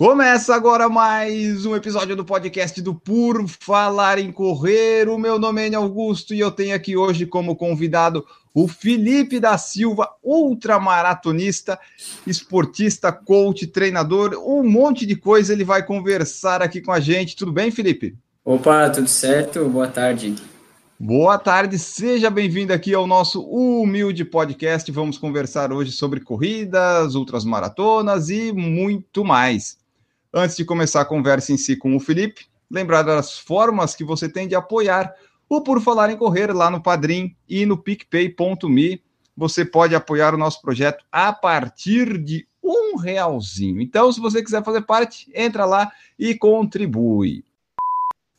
Começa agora mais um episódio do podcast do Por Falar em Correr. O meu nome é Augusto e eu tenho aqui hoje como convidado o Felipe da Silva, ultramaratonista, esportista, coach, treinador, um monte de coisa. Ele vai conversar aqui com a gente. Tudo bem, Felipe? Opa, tudo certo? Boa tarde. Boa tarde, seja bem-vindo aqui ao nosso humilde podcast. Vamos conversar hoje sobre corridas, ultras maratonas e muito mais. Antes de começar a conversa em si com o Felipe, lembrar das formas que você tem de apoiar o Por Falar em Correr lá no Padrim e no PicPay.me. Você pode apoiar o nosso projeto a partir de um realzinho. Então, se você quiser fazer parte, entra lá e contribui.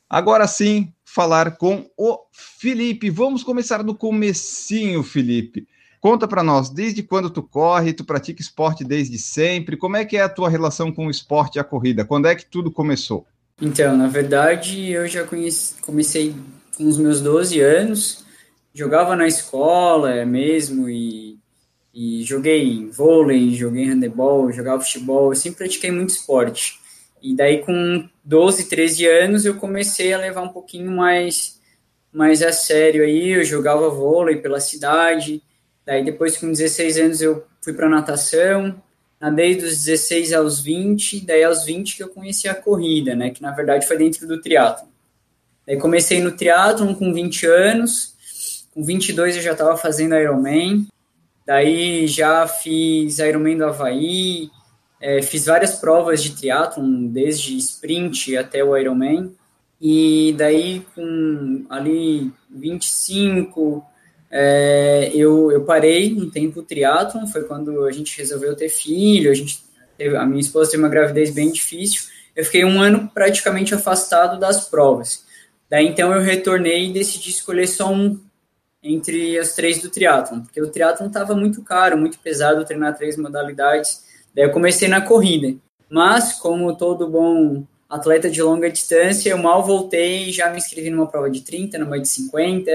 Agora sim, falar com o Felipe. Vamos começar do comecinho, Felipe. Conta para nós, desde quando tu corre, tu pratica esporte desde sempre? Como é que é a tua relação com o esporte e a corrida? Quando é que tudo começou? Então, na verdade, eu já conheci, comecei com os meus 12 anos, jogava na escola mesmo e, e joguei vôlei, joguei handebol, jogava futebol, eu sempre pratiquei muito esporte. E daí com 12, 13 anos eu comecei a levar um pouquinho mais mais a sério aí, eu jogava vôlei pela cidade. Daí depois com 16 anos eu fui para natação, nadei dos 16 aos 20, daí aos 20 que eu conheci a corrida, né, que na verdade foi dentro do triatlo. Daí comecei no triatlon com 20 anos, com 22 eu já estava fazendo Ironman, daí já fiz Ironman do Havaí, é, fiz várias provas de triatlon, desde sprint até o Ironman, e daí com ali 25, é, eu, eu parei um tempo o triatlon, foi quando a gente resolveu ter filho, a, gente teve, a minha esposa teve uma gravidez bem difícil, eu fiquei um ano praticamente afastado das provas. Daí então eu retornei e decidi escolher só um entre as três do triatlon, porque o triatlon estava muito caro, muito pesado treinar três modalidades. Daí eu comecei na corrida. Mas, como todo bom atleta de longa distância, eu mal voltei e já me inscrevi numa prova de 30, numa de 50,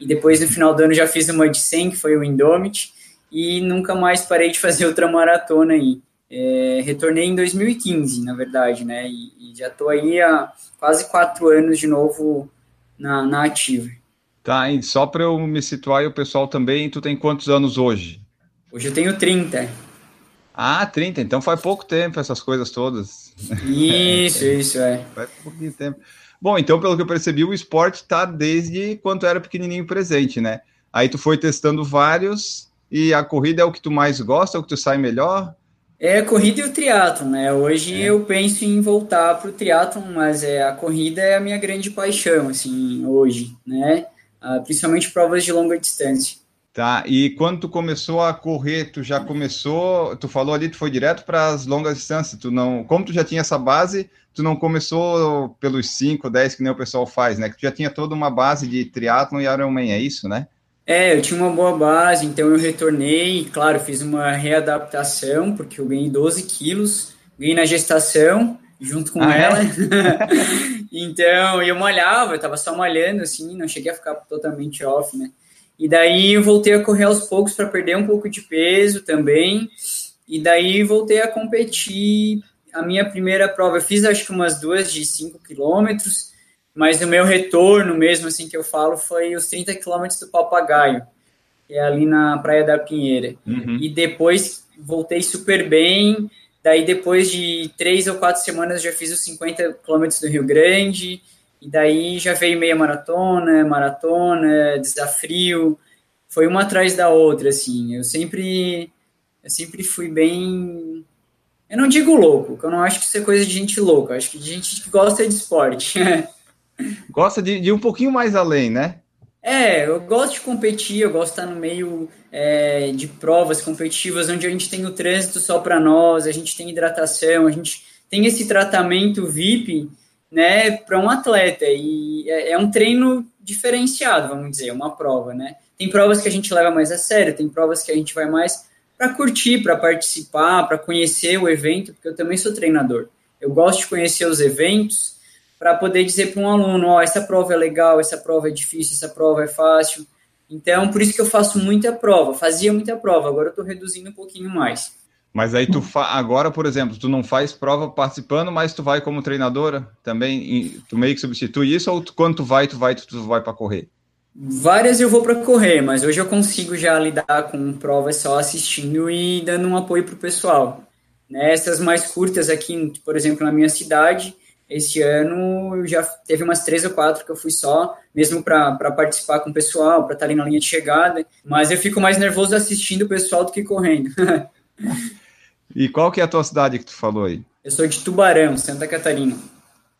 e depois no final do ano já fiz uma de 100, que foi o Indomit, e nunca mais parei de fazer outra maratona aí. É, retornei em 2015, na verdade, né? E, e já estou aí há quase quatro anos de novo na, na ativa. Tá, e só para eu me situar e o pessoal também, tu tem quantos anos hoje? Hoje eu tenho 30. Ah, 30, então faz pouco tempo essas coisas todas. Isso, é, isso, é. Faz pouquinho tempo. Bom, então, pelo que eu percebi, o esporte está desde quando era pequenininho presente, né? Aí tu foi testando vários e a corrida é o que tu mais gosta, é o que tu sai melhor? É a corrida e o triatlon, né? Hoje é. eu penso em voltar para o triatlon, mas é, a corrida é a minha grande paixão, assim, hoje, né? Ah, principalmente provas de longa distância. Tá, e quando tu começou a correr, tu já começou, tu falou ali, tu foi direto para as longas distâncias, tu não, como tu já tinha essa base, tu não começou pelos 5, 10 que nem o pessoal faz, né? Que tu já tinha toda uma base de triatlon e Ironman, é isso, né? É, eu tinha uma boa base, então eu retornei, claro, fiz uma readaptação, porque eu ganhei 12 quilos, ganhei na gestação, junto com ah, é? ela. É? então, eu malhava, eu tava só malhando, assim, não cheguei a ficar totalmente off, né? E daí eu voltei a correr aos poucos para perder um pouco de peso também, e daí voltei a competir. A minha primeira prova, eu fiz acho que umas duas de 5 quilômetros, mas no meu retorno mesmo, assim, que eu falo, foi os 30 quilômetros do Papagaio, que é ali na Praia da Pinheira. Uhum. E depois voltei super bem, daí depois de três ou quatro semanas já fiz os 50 quilômetros do Rio Grande, e daí já veio meia maratona, maratona, desafio, foi uma atrás da outra, assim, eu sempre, eu sempre fui bem eu não digo louco, que eu não acho que isso é coisa de gente louca, eu acho que de gente que gosta de esporte. Gosta de, de, um pouquinho mais além, né? É, eu gosto de competir, eu gosto de estar no meio é, de provas competitivas, onde a gente tem o trânsito só para nós, a gente tem hidratação, a gente tem esse tratamento VIP, né, para um atleta. E é, é, um treino diferenciado, vamos dizer, uma prova, né? Tem provas que a gente leva mais a sério, tem provas que a gente vai mais para curtir, para participar, para conhecer o evento, porque eu também sou treinador. Eu gosto de conhecer os eventos para poder dizer para um aluno, ó, oh, essa prova é legal, essa prova é difícil, essa prova é fácil. Então, por isso que eu faço muita prova, fazia muita prova, agora eu estou reduzindo um pouquinho mais. Mas aí tu fa... agora, por exemplo, tu não faz prova participando, mas tu vai como treinadora também, tu meio que substitui isso ou tu, quando tu vai, tu vai, tu, tu vai para correr? Várias eu vou para correr, mas hoje eu consigo já lidar com provas só assistindo e dando um apoio para o pessoal. Nessas mais curtas aqui, por exemplo, na minha cidade, esse ano já teve umas três ou quatro que eu fui só, mesmo para participar com o pessoal, para estar ali na linha de chegada. Mas eu fico mais nervoso assistindo o pessoal do que correndo. e qual que é a tua cidade que tu falou aí? Eu sou de Tubarão, Santa Catarina.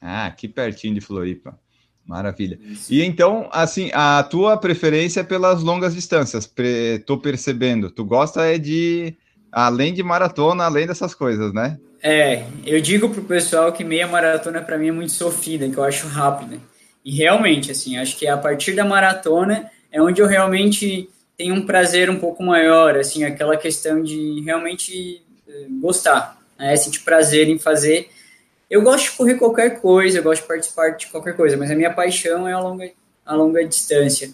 Ah, aqui pertinho de Floripa. Maravilha. Isso. E então, assim, a tua preferência é pelas longas distâncias, pre... tô percebendo. Tu gosta é de, além de maratona, além dessas coisas, né? É, eu digo pro pessoal que meia maratona para mim é muito sofrida, que eu acho rápida. E realmente, assim, acho que a partir da maratona é onde eu realmente tenho um prazer um pouco maior, assim, aquela questão de realmente gostar, né? sentir prazer em fazer. Eu gosto de correr qualquer coisa, eu gosto de participar de qualquer coisa, mas a minha paixão é a longa, a longa distância.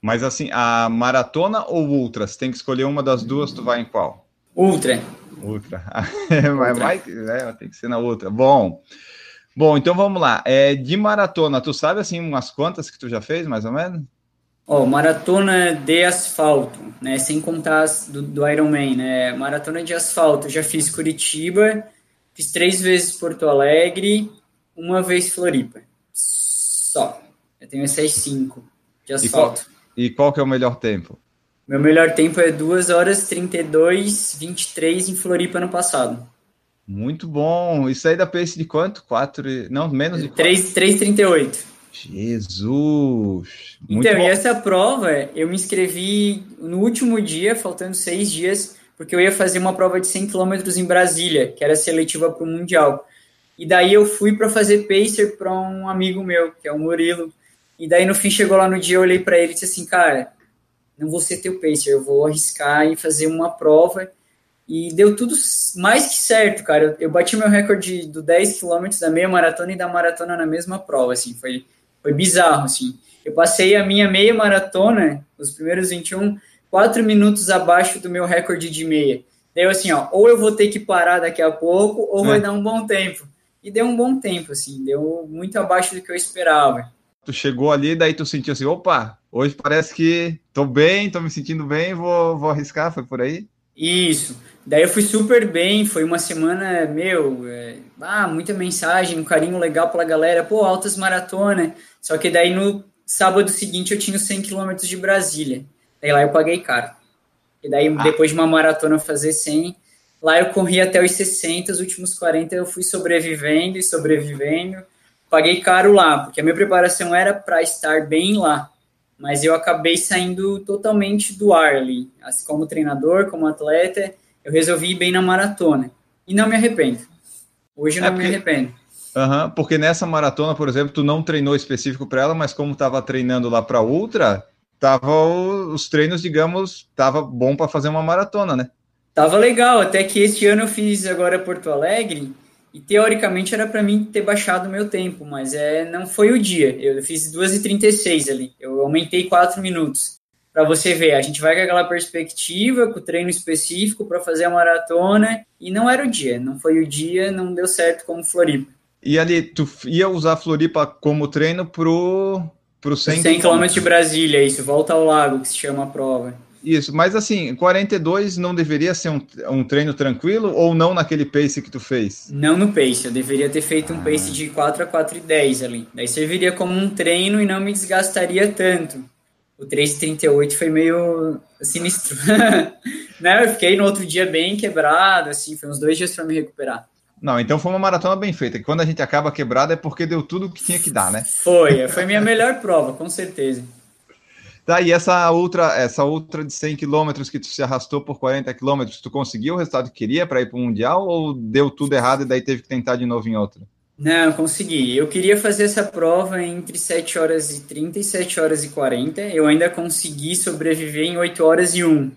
Mas assim, a maratona ou ultra? Você tem que escolher uma das duas, tu vai em qual? Ultra. Ultra. Mas vai, é, tem que ser na outra. Bom. Bom, então vamos lá. É, de maratona, tu sabe assim umas quantas que tu já fez, mais ou menos? Ó, oh, maratona de asfalto, né? Sem contar as do, do Ironman, né? Maratona de asfalto, já fiz Curitiba, fiz três vezes Porto Alegre, uma vez Floripa. Só. Eu tenho essas cinco de asfalto. E qual, e qual que é o melhor tempo? Meu melhor tempo é 2 horas 32, 23 em Floripa no passado. Muito bom. Isso aí dá pace de quanto? 4, não, menos de 3, 3,38. Jesus! Muito então, bom. e essa prova, eu me inscrevi no último dia, faltando seis dias, porque eu ia fazer uma prova de 100 km em Brasília, que era seletiva para o Mundial. E daí eu fui para fazer pacer para um amigo meu, que é o Murilo. E daí no fim chegou lá no dia, eu olhei para ele e disse assim, cara, não vou ser teu pacer, eu vou arriscar e fazer uma prova. E deu tudo mais que certo, cara. Eu, eu bati meu recorde do 10 km da meia maratona e da maratona na mesma prova, assim, foi, foi bizarro, assim. Eu passei a minha meia maratona, os primeiros 21, 4 minutos abaixo do meu recorde de meia. Daí eu assim, ó, ou eu vou ter que parar daqui a pouco, ou é. vai dar um bom tempo. E deu um bom tempo, assim, deu muito abaixo do que eu esperava. Tu chegou ali, daí tu sentiu assim, opa, hoje parece que tô bem, tô me sentindo bem, vou, vou arriscar, foi por aí? Isso. Daí eu fui super bem, foi uma semana, meu, é, ah, muita mensagem, um carinho legal pela galera, pô, altas maratona. Só que daí no sábado seguinte eu tinha 100 quilômetros de Brasília. Daí lá eu paguei caro. E daí ah. depois de uma maratona fazer 100, lá eu corri até os 60, os últimos 40 eu fui sobrevivendo e sobrevivendo. Paguei caro lá, porque a minha preparação era para estar bem lá mas eu acabei saindo totalmente do ar ali. Assim, como treinador, como atleta, eu resolvi ir bem na maratona. E não me arrependo. Hoje eu é não porque, me arrependo. Uhum, porque nessa maratona, por exemplo, tu não treinou específico para ela, mas como estava treinando lá para ultra, tava os treinos, digamos, tava bom para fazer uma maratona, né? Tava legal, até que este ano eu fiz agora Porto Alegre e teoricamente era para mim ter baixado meu tempo, mas é, não foi o dia. Eu fiz 2h36 ali, eu aumentei 4 minutos. Para você ver, a gente vai com aquela perspectiva, com o treino específico para fazer a maratona, e não era o dia, não foi o dia, não deu certo como Floripa. E ali, tu ia usar Floripa como treino pro, pro 100 km de Brasília, isso, volta ao lago, que se chama a prova. Isso, mas assim, 42 não deveria ser um, um treino tranquilo ou não naquele pace que tu fez? Não no pace, eu deveria ter feito um ah. pace de 4 a 4 e 10 ali. Daí serviria como um treino e não me desgastaria tanto. O 3,38 foi meio sinistro. né? Eu fiquei no outro dia bem quebrado, assim, foi uns dois dias para me recuperar. Não, então foi uma maratona bem feita. Quando a gente acaba quebrado é porque deu tudo o que tinha que dar, né? Foi, foi minha melhor prova, com certeza. Tá, e essa outra, essa outra de 100 quilômetros que tu se arrastou por 40 quilômetros, tu conseguiu o resultado que queria para ir para o Mundial ou deu tudo errado e daí teve que tentar de novo em outra? Não, consegui. Eu queria fazer essa prova entre 7 horas e 30 e 7 horas e 40. Eu ainda consegui sobreviver em 8 horas e 1.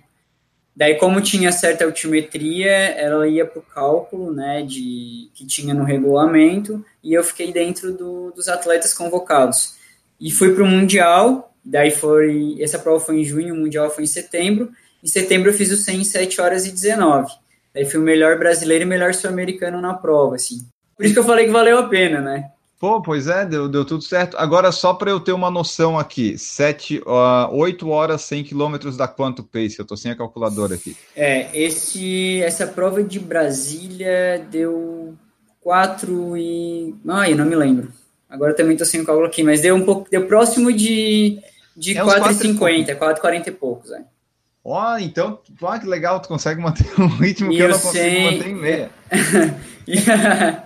Daí, como tinha certa altimetria, ela ia para o cálculo né, de, que tinha no regulamento e eu fiquei dentro do, dos atletas convocados. E fui para o Mundial, daí foi, essa prova foi em junho, o Mundial foi em setembro. Em setembro eu fiz o 100 em 7 horas e 19. Daí fui o melhor brasileiro e melhor sul-americano na prova, assim. Por isso que eu falei que valeu a pena, né? Pô, pois é, deu, deu tudo certo. Agora, só para eu ter uma noção aqui, 7, uh, 8 horas, 100 quilômetros dá quanto pace? Eu tô sem a calculadora aqui. É, esse, essa prova de Brasília deu 4 e... Ai, eu não me lembro. Agora também tô sem o cálculo aqui, mas deu um pouco, deu próximo de, de é 4,50, 4,40 e poucos, é. Ó, oh, então, ó, que legal, tu consegue manter um ritmo e que eu não consigo 100... manter em meia.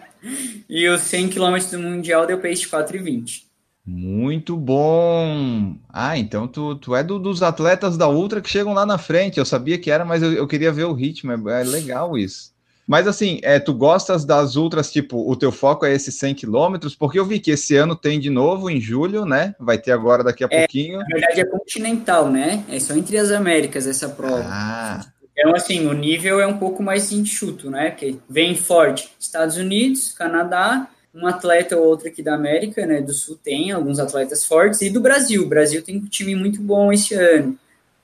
e os 100 km do Mundial deu pace de 4,20. Muito bom! Ah, então tu, tu é do, dos atletas da Ultra que chegam lá na frente. Eu sabia que era, mas eu, eu queria ver o ritmo. É, é legal isso. Mas assim, é, tu gostas das ultras, tipo, o teu foco é esses 100 quilômetros? Porque eu vi que esse ano tem de novo, em julho, né? Vai ter agora daqui a é, pouquinho. Na verdade é continental, né? É só entre as Américas essa prova. Ah. Então, assim, o nível é um pouco mais enxuto, né? Porque vem forte Estados Unidos, Canadá, um atleta ou outro aqui da América, né? Do Sul tem alguns atletas fortes, e do Brasil. O Brasil tem um time muito bom esse ano.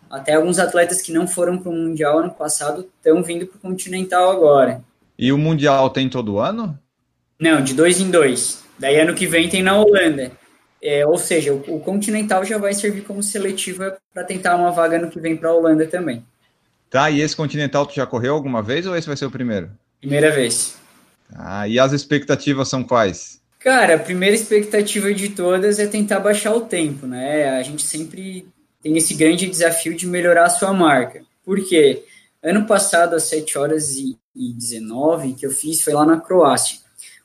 Até alguns atletas que não foram para o Mundial ano passado estão vindo para o Continental agora. E o Mundial tem todo ano? Não, de dois em dois. Daí ano que vem tem na Holanda. É, ou seja, o, o, Continental já vai servir como seletiva para tentar uma vaga no que vem para a Holanda também. Tá, e esse Continental tu já correu alguma vez ou esse vai ser o primeiro? Primeira vez. Ah, e as expectativas são quais? Cara, a primeira expectativa de todas é tentar baixar o tempo, né? A gente sempre tem esse grande desafio de melhorar a sua marca. Por quê? Ano passado, às 7 horas e 19 que eu fiz foi lá na Croácia.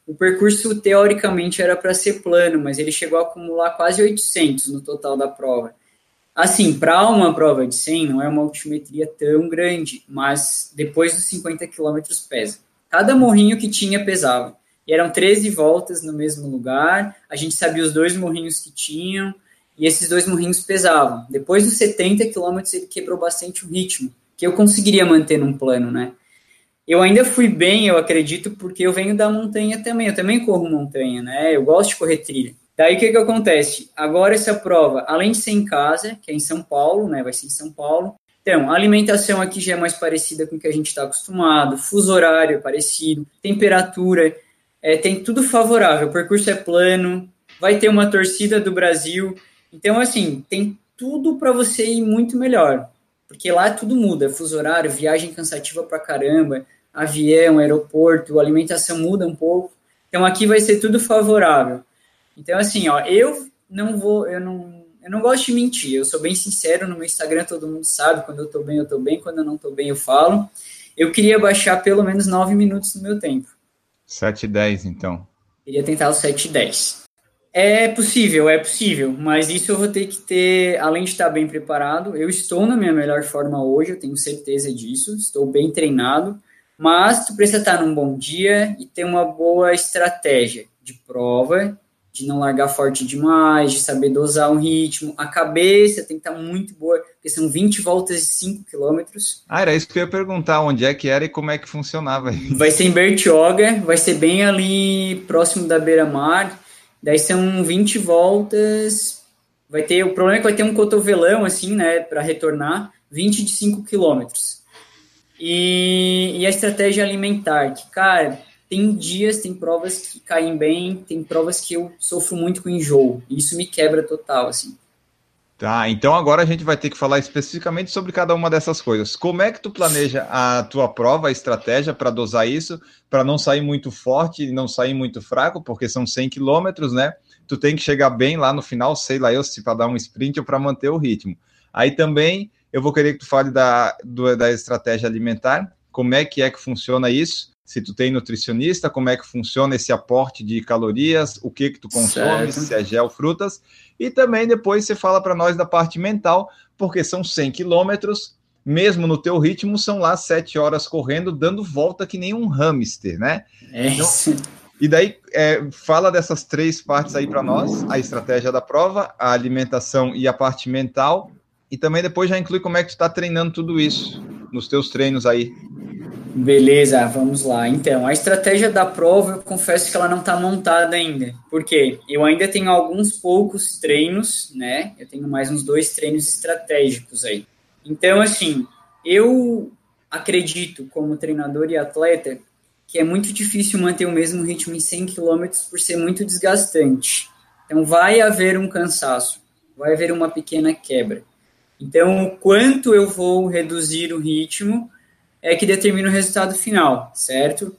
O percurso, teoricamente, era para ser plano, mas ele chegou a acumular quase 800 no total da prova. Assim, para uma prova de 100 não é uma altimetria tão grande, mas depois dos 50 quilômetros pesa. Cada morrinho que tinha pesava. E eram 13 voltas no mesmo lugar, a gente sabia os dois morrinhos que tinham, e esses dois morrinhos pesavam. Depois dos 70 quilômetros ele quebrou bastante o ritmo, que eu conseguiria manter num plano, né? Eu ainda fui bem, eu acredito, porque eu venho da montanha também, eu também corro montanha, né? Eu gosto de correr trilha. Daí o que, que acontece? Agora essa prova, além de ser em casa, que é em São Paulo, né? Vai ser em São Paulo. Então, a alimentação aqui já é mais parecida com o que a gente está acostumado, fuso horário é parecido, temperatura, é, tem tudo favorável. O percurso é plano, vai ter uma torcida do Brasil. Então, assim, tem tudo para você ir muito melhor. Porque lá tudo muda, fuso horário, viagem cansativa para caramba, avião, aeroporto, alimentação muda um pouco. Então aqui vai ser tudo favorável. Então, assim, ó, eu não vou, eu não, eu não gosto de mentir, eu sou bem sincero no meu Instagram, todo mundo sabe, quando eu tô bem, eu tô bem, quando eu não tô bem, eu falo. Eu queria baixar pelo menos 9 minutos no meu tempo. 7 e 10, então. Queria tentar os 7 e 10. É possível, é possível, mas isso eu vou ter que ter, além de estar bem preparado, eu estou na minha melhor forma hoje, eu tenho certeza disso, estou bem treinado, mas tu precisa estar num bom dia e ter uma boa estratégia de prova de não largar forte demais, de saber dosar o ritmo. A cabeça tem que estar muito boa, porque são 20 voltas de 5 quilômetros. Ah, era isso que eu ia perguntar, onde é que era e como é que funcionava. Vai ser em Bertioga, vai ser bem ali próximo da beira-mar. Daí são 20 voltas. Vai ter, o problema é que vai ter um cotovelão, assim, né, para retornar, 20 de 5 quilômetros. E, e a estratégia alimentar, que, cara, tem dias, tem provas que caem bem, tem provas que eu sofro muito com enjoo. E isso me quebra total, assim. Tá, então agora a gente vai ter que falar especificamente sobre cada uma dessas coisas. Como é que tu planeja a tua prova, a estratégia para dosar isso, para não sair muito forte e não sair muito fraco, porque são 100 quilômetros, né? Tu tem que chegar bem lá no final, sei lá eu, se para dar um sprint ou para manter o ritmo. Aí também eu vou querer que tu fale da, do, da estratégia alimentar, como é que é que funciona isso, se tu tem nutricionista, como é que funciona esse aporte de calorias, o que que tu consome, certo. se é gel, frutas, e também depois você fala para nós da parte mental, porque são 100 quilômetros, mesmo no teu ritmo, são lá sete horas correndo, dando volta que nem um hamster, né? É. Então, E daí, é, fala dessas três partes aí para nós: a estratégia da prova, a alimentação e a parte mental. E também depois já inclui como é que tu está treinando tudo isso nos teus treinos aí. Beleza, vamos lá. Então, a estratégia da prova, eu confesso que ela não está montada ainda. Por quê? Eu ainda tenho alguns poucos treinos, né? Eu tenho mais uns dois treinos estratégicos aí. Então, assim, eu acredito, como treinador e atleta, que é muito difícil manter o mesmo ritmo em 100 km por ser muito desgastante. Então, vai haver um cansaço, vai haver uma pequena quebra. Então, o quanto eu vou reduzir o ritmo é que determina o resultado final, certo?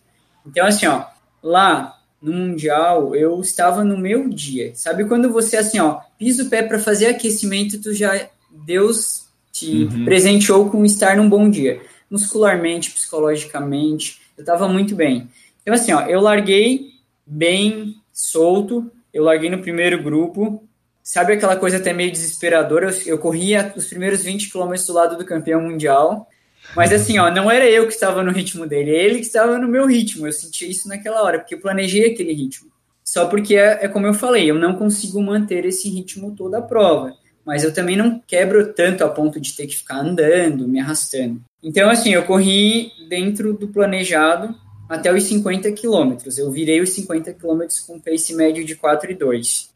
Então, assim, ó, lá no Mundial, eu estava no meu dia. Sabe quando você, assim, ó, pisa o pé para fazer aquecimento, tu já, Deus te uhum. presenteou com estar num bom dia. Muscularmente, psicologicamente, eu estava muito bem. Então, assim, ó, eu larguei bem solto, eu larguei no primeiro grupo, sabe aquela coisa até meio desesperadora? Eu, eu corria os primeiros 20 quilômetros do lado do campeão mundial, mas assim, ó, não era eu que estava no ritmo dele, é ele que estava no meu ritmo. Eu senti isso naquela hora, porque eu planejei aquele ritmo. Só porque é, é como eu falei, eu não consigo manter esse ritmo toda a prova. Mas eu também não quebro tanto a ponto de ter que ficar andando, me arrastando. Então, assim, eu corri dentro do planejado até os 50 quilômetros. Eu virei os 50 quilômetros com pace médio de 4,2. E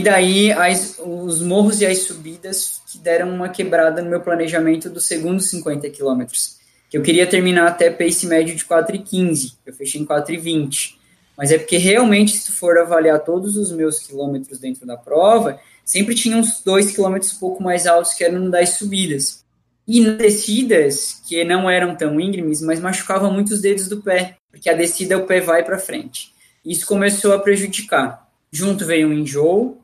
daí as, os morros e as subidas que deram uma quebrada no meu planejamento dos segundos 50 quilômetros. Que eu queria terminar até pace médio de 4,15. Eu fechei em 4,20. Mas é porque realmente, se for avaliar todos os meus quilômetros dentro da prova, sempre tinha uns 2 quilômetros um pouco mais altos que eram das subidas. E nas descidas, que não eram tão íngremes, mas machucavam muito os dedos do pé, porque a descida o pé vai para frente. Isso começou a prejudicar. Junto veio um enjoo,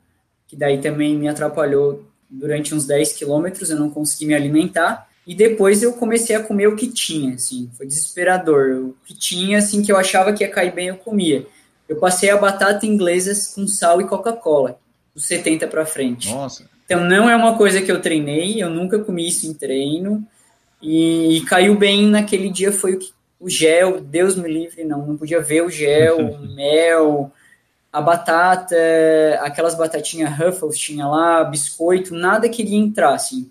que daí também me atrapalhou durante uns 10 quilômetros, eu não consegui me alimentar. E depois eu comecei a comer o que tinha, assim, foi desesperador. O que tinha, assim, que eu achava que ia cair bem, eu comia. Eu passei a batata inglesa com sal e Coca-Cola, dos 70 para frente. Nossa. Então não é uma coisa que eu treinei, eu nunca comi isso em treino. E, e caiu bem naquele dia foi o, que, o gel, Deus me livre, não, não podia ver o gel, o mel, a batata, aquelas batatinhas Ruffles tinha lá, biscoito, nada queria entrar, assim.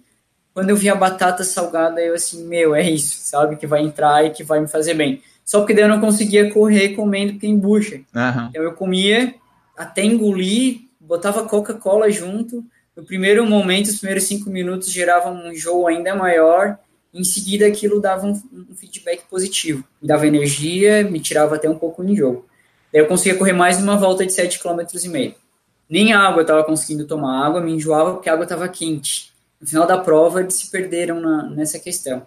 Quando eu vi a batata salgada, eu assim, meu, é isso, sabe, que vai entrar e que vai me fazer bem. Só porque daí eu não conseguia correr comendo porque embucha. Uhum. Então eu comia até engolir, botava Coca-Cola junto. No primeiro momento, os primeiros cinco minutos gerava um enjoo ainda maior. Em seguida, aquilo dava um, um feedback positivo. Me dava energia, me tirava até um pouco o enjoo. Daí eu conseguia correr mais uma volta de 7,5 km. Nem água eu estava conseguindo tomar água, me enjoava porque a água estava quente. No final da prova, eles se perderam na, nessa questão.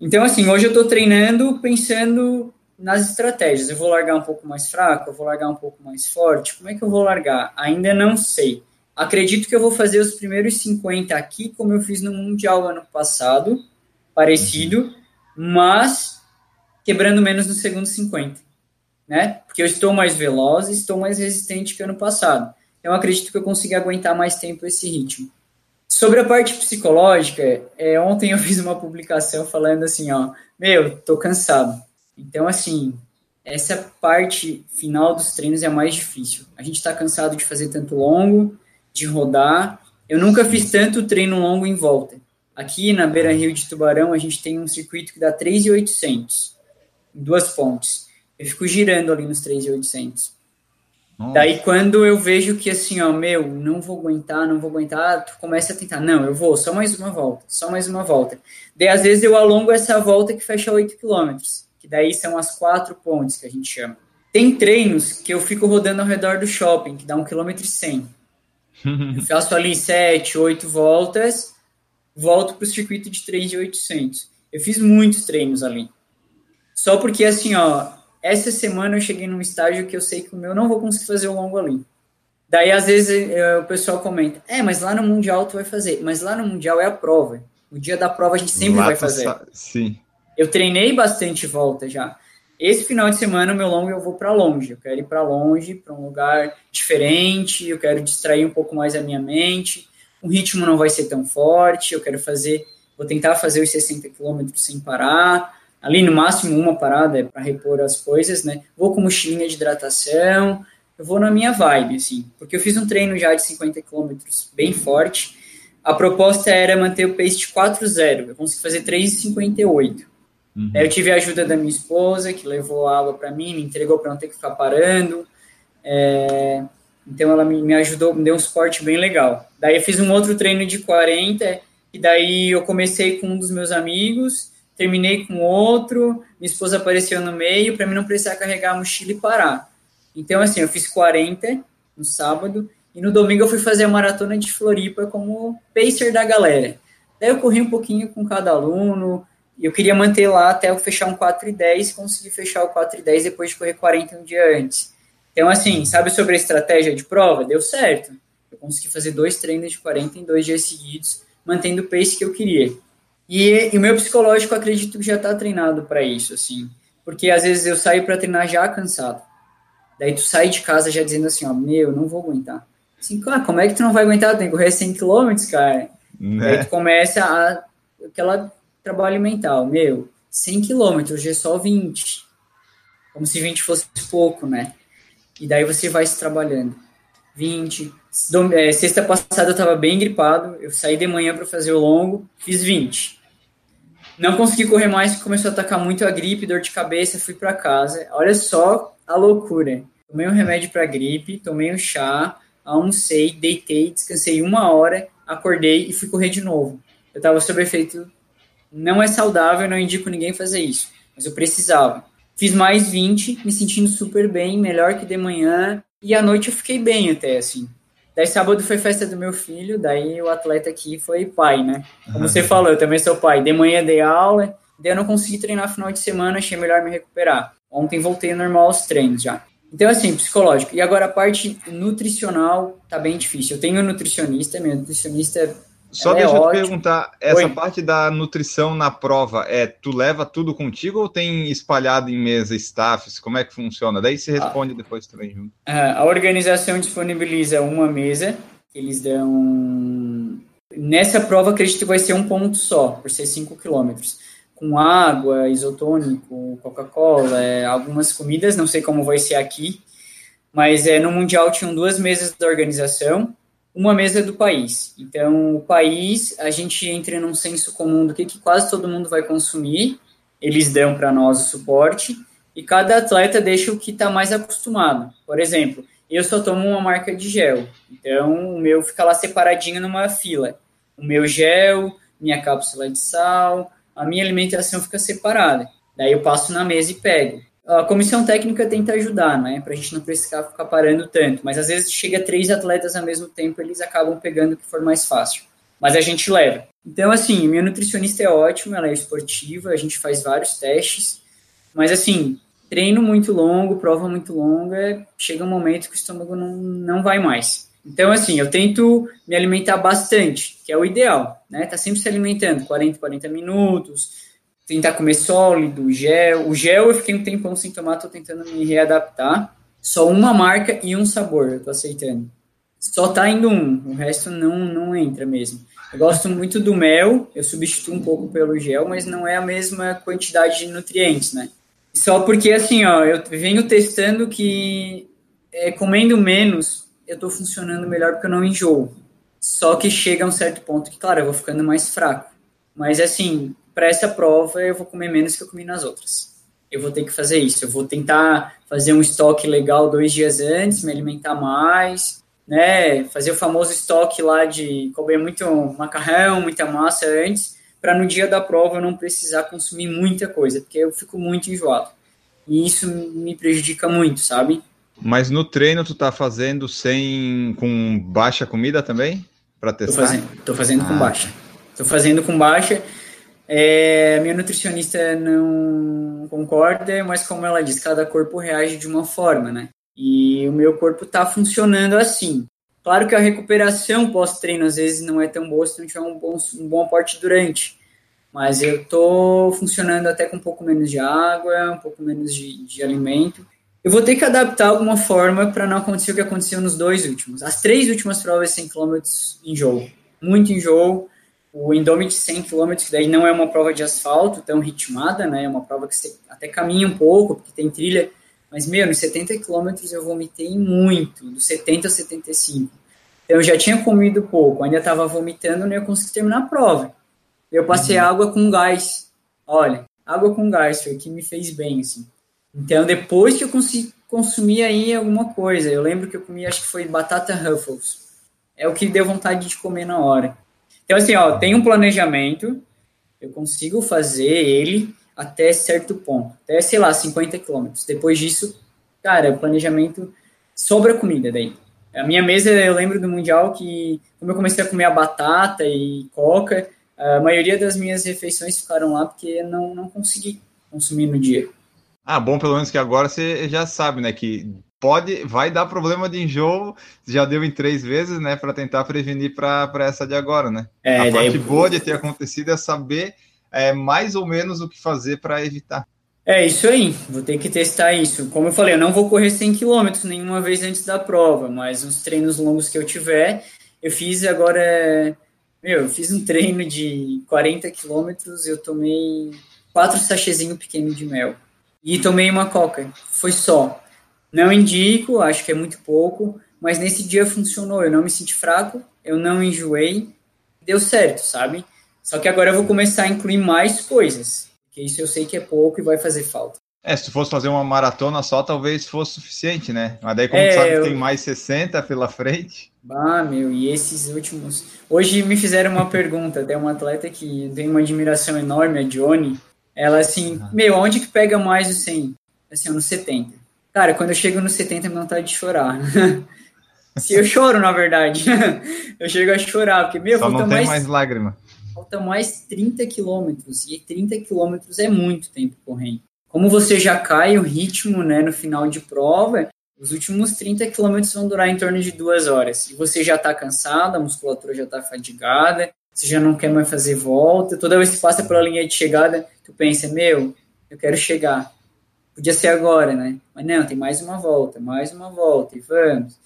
Então, assim, hoje eu estou treinando pensando nas estratégias. Eu vou largar um pouco mais fraco, eu vou largar um pouco mais forte. Como é que eu vou largar? Ainda não sei. Acredito que eu vou fazer os primeiros 50 aqui, como eu fiz no Mundial ano passado, parecido, mas quebrando menos no segundo 50 né? Porque eu estou mais veloz e estou mais resistente que ano passado. Então, eu acredito que eu consiga aguentar mais tempo esse ritmo. Sobre a parte psicológica, é, ontem eu fiz uma publicação falando assim, ó, meu, tô cansado. Então, assim, essa parte final dos treinos é a mais difícil. A gente está cansado de fazer tanto longo, de rodar. Eu nunca fiz tanto treino longo em volta. Aqui na Beira Rio de Tubarão, a gente tem um circuito que dá 3,800 em duas pontes eu fico girando ali nos 3,800. Daí quando eu vejo que assim, ó, meu, não vou aguentar, não vou aguentar, tu começa a tentar, não, eu vou, só mais uma volta, só mais uma volta. Daí às vezes eu alongo essa volta que fecha 8 km, que daí são as quatro pontes que a gente chama. Tem treinos que eu fico rodando ao redor do shopping, que dá 1 km e 100. eu faço ali 7, 8 voltas, volto para o circuito de 3,800. Eu fiz muitos treinos ali. Só porque assim, ó, essa semana eu cheguei num estágio que eu sei que o meu não vou conseguir fazer o longo ali. Daí, às vezes, eu, o pessoal comenta, é, mas lá no Mundial tu vai fazer. Mas lá no Mundial é a prova. O dia da prova a gente sempre lá vai fazer. Sim. Eu treinei bastante volta já. Esse final de semana, o meu longo eu vou para longe. Eu quero ir para longe, para um lugar diferente. Eu quero distrair um pouco mais a minha mente. O ritmo não vai ser tão forte. Eu quero fazer, vou tentar fazer os 60 quilômetros sem parar ali no máximo uma parada é para repor as coisas, né? Vou com mochilinha de hidratação, eu vou na minha vibe, assim, porque eu fiz um treino já de 50 quilômetros bem forte. A proposta era manter o pace de 4,0, eu consegui fazer 3,58. Uhum. eu tive a ajuda da minha esposa, que levou água para mim, me entregou para não ter que ficar parando. É, então ela me, me, ajudou, me deu um suporte bem legal. Daí eu fiz um outro treino de 40, e daí eu comecei com um dos meus amigos, terminei com outro, minha esposa apareceu no meio, para mim não precisar carregar a mochila e parar. Então, assim, eu fiz 40 no sábado, e no domingo eu fui fazer a maratona de Floripa como pacer da galera. Daí eu corri um pouquinho com cada aluno, e eu queria manter lá até eu fechar um 4 e 10 e conseguir fechar o 4 e 10 depois de correr 40 um dia antes. Então, assim, sabe sobre a estratégia de prova? Deu certo. Eu consegui fazer dois treinos de 40 em dois dias seguidos, mantendo o pace que eu queria. E, e o meu psicológico, acredito que já está treinado para isso, assim. Porque às vezes eu saio para treinar já cansado. Daí tu sai de casa já dizendo assim, ó, meu, não vou aguentar. Assim, ah, como é que tu não vai aguentar? Tem que correr 100 km, cara. Né? Aí tu começa a, aquela trabalho mental, meu, 100 km, hoje é só 20. Como se 20 fosse pouco, né? E daí você vai se trabalhando. 20. É, sexta passada eu estava bem gripado, eu saí de manhã para fazer o longo, fiz 20. Não consegui correr mais, começou a atacar muito a gripe, dor de cabeça, fui para casa. Olha só a loucura. Tomei um remédio para gripe, tomei um chá, almocei, deitei, descansei uma hora, acordei e fui correr de novo. Eu estava sob efeito não é saudável, não indico ninguém fazer isso, mas eu precisava. Fiz mais 20, me sentindo super bem, melhor que de manhã, e à noite eu fiquei bem até, assim. Daí sábado foi festa do meu filho, daí o atleta aqui foi pai, né? Como você falou, eu também sou pai. De manhã dei aula, daí eu não consegui treinar final de semana, achei melhor me recuperar. Ontem voltei normal aos treinos já. Então, assim, psicológico. E agora a parte nutricional tá bem difícil. Eu tenho um nutricionista, minha nutricionista só Ela é deixa é eu te perguntar, essa Oi. parte da nutrição na prova, é tu leva tudo contigo ou tem espalhado em mesa staffs? Como é que funciona? Daí você ah. responde ah. depois também junto. a organização disponibiliza uma mesa, eles dão... Nessa prova, acredito que vai ser um ponto só, por ser 5 quilômetros. Com água, isotônico, Coca-Cola, é, algumas comidas, não sei como vai ser aqui, mas é, no Mundial tinham duas mesas da organização, uma mesa do país. Então, o país, a gente entra num senso comum do que, que quase todo mundo vai consumir, eles dão para nós o suporte, e cada atleta deixa o que está mais acostumado. Por exemplo, eu só tomo uma marca de gel, então o meu fica lá separadinho numa fila. O meu gel, minha cápsula de sal, a minha alimentação fica separada. Daí eu passo na mesa e pego a comissão técnica tenta ajudar, né, para a gente não precisar ficar parando tanto, mas às vezes chega três atletas ao mesmo tempo, eles acabam pegando o que for mais fácil, mas a gente leva. Então, assim, minha nutricionista é ótima, ela é esportiva, a gente faz vários testes, mas assim, treino muito longo, prova muito longa, chega um momento que o estômago não, não vai mais. Então, assim, eu tento me alimentar bastante, que é o ideal, né, tá sempre se alimentando, 40, 40 minutos, tentar comer sólido, gel. O gel eu fiquei um tempão sem tomar, tô tentando me readaptar. Só uma marca e um sabor, eu tô aceitando. Só tá indo um, o resto não, não entra mesmo. Eu gosto muito do mel, eu substituo um pouco pelo gel, mas não é a mesma quantidade de nutrientes, né? Só porque, assim, ó, eu venho testando que é, comendo menos, eu tô funcionando melhor porque eu não enjoo. Só que chega a um certo ponto que, claro, eu vou ficando mais fraco. Mas, assim, para essa prova eu vou comer menos que eu comi nas outras. Eu vou ter que fazer isso. Eu vou tentar fazer um estoque legal dois dias antes, me alimentar mais, né? Fazer o famoso estoque lá de comer muito macarrão, muita massa antes, para no dia da prova eu não precisar consumir muita coisa, porque eu fico muito enjoado. E isso me prejudica muito, sabe? Mas no treino tu tá fazendo sem com baixa comida também para testar? Tô fazendo, tô fazendo ah. com baixa. Tô fazendo com baixa é, minha nutricionista não concorda, mas como ela diz, cada corpo reage de uma forma, né? E o meu corpo está funcionando assim. Claro que a recuperação pós-treino às vezes não é tão boa se não tiver um bom, um bom aporte durante. Mas eu estou funcionando até com um pouco menos de água, um pouco menos de, de alimento. Eu vou ter que adaptar alguma forma para não acontecer o que aconteceu nos dois últimos. As três últimas provas 100 km enjoo. Muito enjoo o Indomit 100 km, que daí não é uma prova de asfalto tão ritmada, né? É uma prova que você até caminha um pouco, porque tem trilha. Mas, meu, nos 70 km eu vomitei muito, dos 70 a 75. Então, eu já tinha comido pouco, ainda estava vomitando, não ia conseguir terminar a prova. Eu passei uhum. água com gás. Olha, água com gás foi o que me fez bem, assim. Então, depois que eu consegui consumir aí alguma coisa, eu lembro que eu comi, acho que foi batata Ruffles. É o que deu vontade de comer na hora. Então, assim, ó, tem um planejamento, eu consigo fazer ele até certo ponto, até, sei lá, 50 quilômetros. Depois disso, cara, o planejamento sobra comida daí. A minha mesa, eu lembro do Mundial que, como eu comecei a comer a batata e coca, a maioria das minhas refeições ficaram lá porque não, não consegui consumir no dia. Ah, bom, pelo menos que agora você já sabe, né, que pode, vai dar problema de enjoo, já deu em três vezes, né, para tentar prevenir para essa de agora, né? É, a parte boa de ter acontecido é saber é, mais ou menos o que fazer para evitar. É isso aí, vou ter que testar isso. Como eu falei, eu não vou correr 100 km nenhuma vez antes da prova, mas os treinos longos que eu tiver, eu fiz agora. Meu, eu fiz um treino de 40 km, eu tomei quatro sachezinhos pequenos de mel. E tomei uma coca. Foi só. Não indico, acho que é muito pouco, mas nesse dia funcionou. Eu não me senti fraco, eu não enjoei, deu certo, sabe? Só que agora eu vou começar a incluir mais coisas, porque isso eu sei que é pouco e vai fazer falta. É, se tu fosse fazer uma maratona só, talvez fosse suficiente, né? Mas daí, como é, tu sabe que eu... tem mais 60 pela frente. Ah, meu, e esses últimos. Hoje me fizeram uma pergunta, tem uma atleta que tem uma admiração enorme, a Johnny. Ela assim, meu, onde que pega mais o 100? Assim, no 70. Cara, quando eu chego nos 70, me vontade de chorar. Se eu choro, na verdade. eu chego a chorar, porque, meu, Só não tem mais, mais lágrima. Falta mais 30 quilômetros, e 30 quilômetros é muito tempo correndo. Como você já cai o ritmo, né, no final de prova, os últimos 30 quilômetros vão durar em torno de duas horas. E você já está cansado, a musculatura já está fadigada, você já não quer mais fazer volta. Toda vez que passa pela linha de chegada, tu pensa, meu, eu quero chegar podia ser agora, né? Mas não, tem mais uma volta, mais uma volta, e vamos.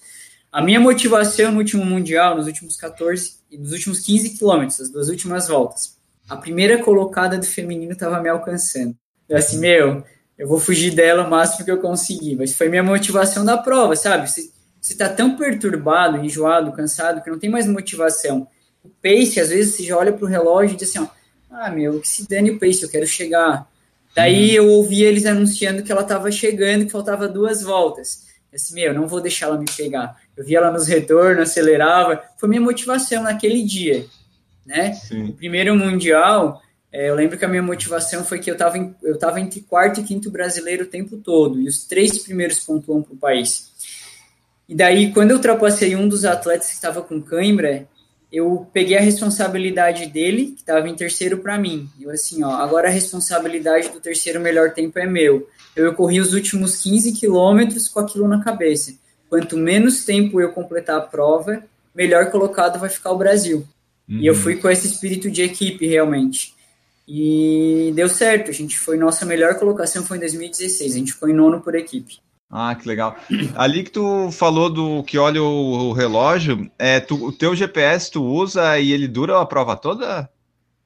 A minha motivação no último Mundial, nos últimos 14 e nos últimos 15 quilômetros, as duas últimas voltas, a primeira colocada do feminino estava me alcançando. Eu assim, meu, eu vou fugir dela o máximo que eu conseguir. Mas foi minha motivação da prova, sabe? Você, você tá tão perturbado, enjoado, cansado, que não tem mais motivação. O pace, às vezes, você já olha pro relógio e diz assim, ó, ah, meu, que se dane o pace, eu quero chegar. Daí eu ouvi eles anunciando que ela estava chegando, que faltava duas voltas. Eu assim, meu, não vou deixar ela me pegar. Eu vi ela nos retornos, acelerava. Foi minha motivação naquele dia, né? Sim. O primeiro mundial, é, eu lembro que a minha motivação foi que eu estava eu tava entre quarto e quinto brasileiro o tempo todo, e os três primeiros pontuam para o país. E daí, quando eu ultrapassei um dos atletas que estava com cãibra, eu peguei a responsabilidade dele, que estava em terceiro para mim. Eu assim, ó, agora a responsabilidade do terceiro melhor tempo é meu. Eu corri os últimos 15 quilômetros com aquilo na cabeça. Quanto menos tempo eu completar a prova, melhor colocado vai ficar o Brasil. Uhum. E eu uhum. fui com esse espírito de equipe, realmente. E deu certo. A gente foi, nossa melhor colocação foi em 2016. A gente em nono por equipe. Ah, que legal. Ali que tu falou do que olha o, relógio, é, tu, o teu GPS tu usa e ele dura a prova toda?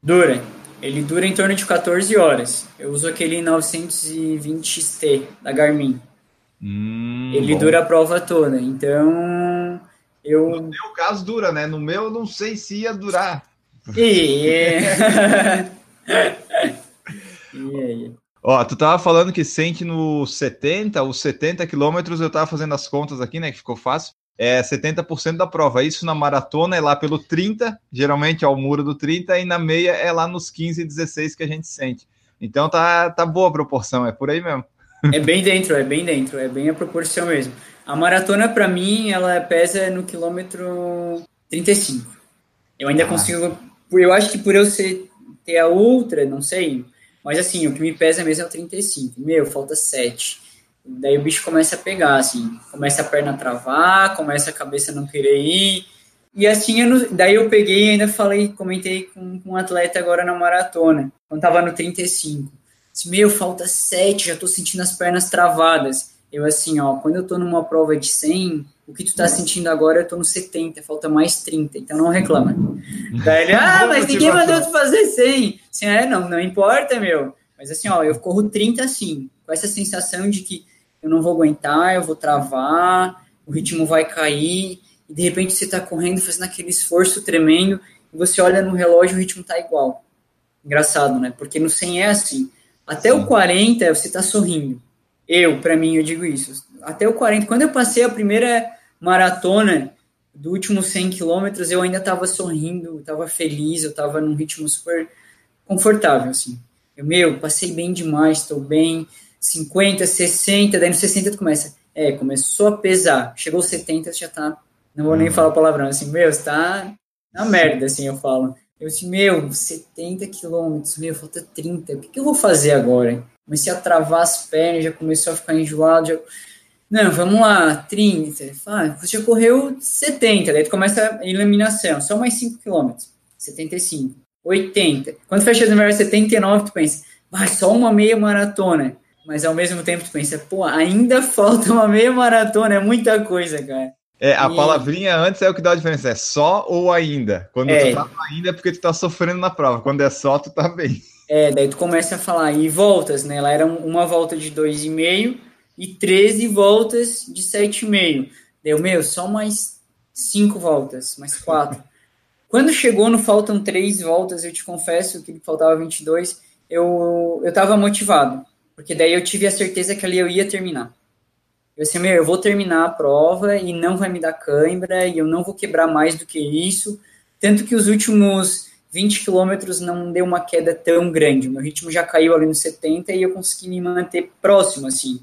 Dura. Ele dura em torno de 14 horas. Eu uso aquele 920XT da Garmin. Hum, ele bom. dura a prova toda. Então, eu. No meu caso dura, né? No meu, não sei se ia durar. E... e aí? Ó, tu tava falando que sente no 70, os 70 quilômetros, eu tava fazendo as contas aqui, né, que ficou fácil. É 70% da prova. Isso na maratona é lá pelo 30, geralmente é o muro do 30, e na meia é lá nos 15 16 que a gente sente. Então tá, tá boa a proporção, é por aí mesmo. É bem dentro, é bem dentro, é bem a proporção mesmo. A maratona, para mim, ela pesa no quilômetro 35. Eu ainda ah. consigo. Eu acho que por eu ser, ter a ultra, não sei, mas assim, o que me pesa mesmo é o 35. Meu, falta 7. Daí o bicho começa a pegar, assim, começa a perna a travar, começa a cabeça a não querer ir. E assim, eu daí eu peguei e ainda falei, comentei com, com um atleta agora na maratona, quando tava no 35. Disse, meu, falta 7, já tô sentindo as pernas travadas. Eu assim, ó, quando eu tô numa prova de 100, o que tu tá sentindo agora, eu tô no 70, falta mais 30, então não reclama. Daí ele, ah, mas ninguém mandou tu fazer 100. Assim, é, não, não importa, meu. Mas assim, ó, eu corro 30 assim, com essa sensação de que eu não vou aguentar, eu vou travar, o ritmo vai cair, e de repente você tá correndo, fazendo aquele esforço tremendo, e você olha no relógio, o ritmo tá igual. Engraçado, né? Porque no 100 é assim. Até Sim. o 40, você tá sorrindo. Eu, para mim, eu digo isso. Até o 40, quando eu passei a primeira maratona do último 100 quilômetros, eu ainda estava sorrindo, estava feliz, eu estava num ritmo super confortável, assim. Eu, meu, passei bem demais, estou bem, 50, 60, daí no 60 tu começa, é, começou a pesar, chegou 70, já tá, não vou nem uhum. falar palavrão, assim, meu, está na merda, assim, eu falo. Eu disse, meu, 70 quilômetros, meu, falta 30, o que, que eu vou fazer agora? Comecei a travar as pernas, já começou a ficar enjoado, já... Não, vamos lá, 30. Ah, você correu 70, daí tu começa a eliminação, só mais 5 quilômetros, 75, 80. Quando fecha o número 79, tu pensa, vai, só uma meia maratona. Mas ao mesmo tempo tu pensa, pô, ainda falta uma meia maratona, é muita coisa, cara. É, a e... palavrinha antes é o que dá a diferença, é só ou ainda. Quando é. tu tá ainda é porque tu tá sofrendo na prova, quando é só, tu tá bem. É, daí tu começa a falar, e voltas, né? Ela era uma volta de 2,5 e 13 voltas de 7,5. Deu, meu, só mais 5 voltas, mais 4. Quando chegou no faltam 3 voltas, eu te confesso que faltava 22, eu, eu tava motivado. Porque daí eu tive a certeza que ali eu ia terminar. Eu disse, meu, eu vou terminar a prova e não vai me dar cãibra e eu não vou quebrar mais do que isso. Tanto que os últimos 20 quilômetros não deu uma queda tão grande. Meu ritmo já caiu ali no 70 e eu consegui me manter próximo, assim.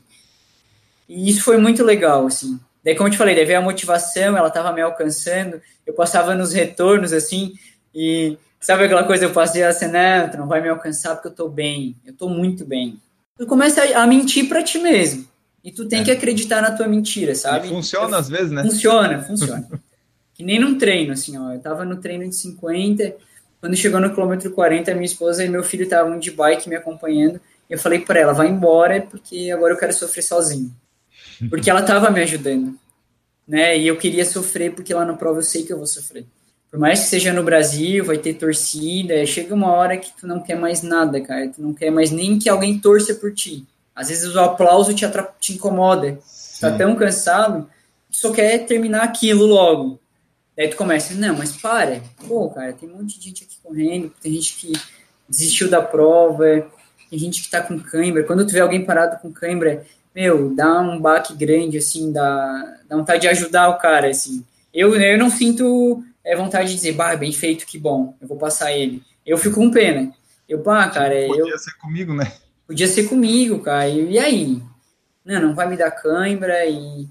E isso foi muito legal, assim. Daí, como eu te falei, daí veio a motivação, ela estava me alcançando, eu passava nos retornos, assim, e sabe aquela coisa, eu passei assim, não, tu não vai me alcançar porque eu tô bem, eu tô muito bem tu começa a mentir para ti mesmo. E tu tem é. que acreditar na tua mentira, sabe? E funciona às vezes, né? Funciona, funciona. que nem num treino, assim, ó. Eu tava no treino de 50, quando chegou no quilômetro 40, minha esposa e meu filho estavam de bike me acompanhando. Eu falei para ela, vai embora, porque agora eu quero sofrer sozinho. Porque ela tava me ajudando, né? E eu queria sofrer, porque lá na prova eu sei que eu vou sofrer por mais que seja no Brasil, vai ter torcida, chega uma hora que tu não quer mais nada, cara. Tu não quer mais nem que alguém torça por ti. Às vezes o aplauso te, te incomoda. Tu tá tão cansado, tu só quer terminar aquilo logo. Daí tu começa, não, mas para. Pô, cara, tem um monte de gente aqui correndo, tem gente que desistiu da prova, tem gente que tá com cãibra. Quando tu vê alguém parado com cãibra, meu, dá um baque grande, assim, dá, dá vontade de ajudar o cara, assim. Eu, eu não sinto é vontade de dizer, bah, bem feito, que bom, eu vou passar ele. Eu fico com pena. Eu, pá, cara, Podia eu... ser comigo, né? Podia ser comigo, cara. E, e aí? Não, não vai me dar cãibra e...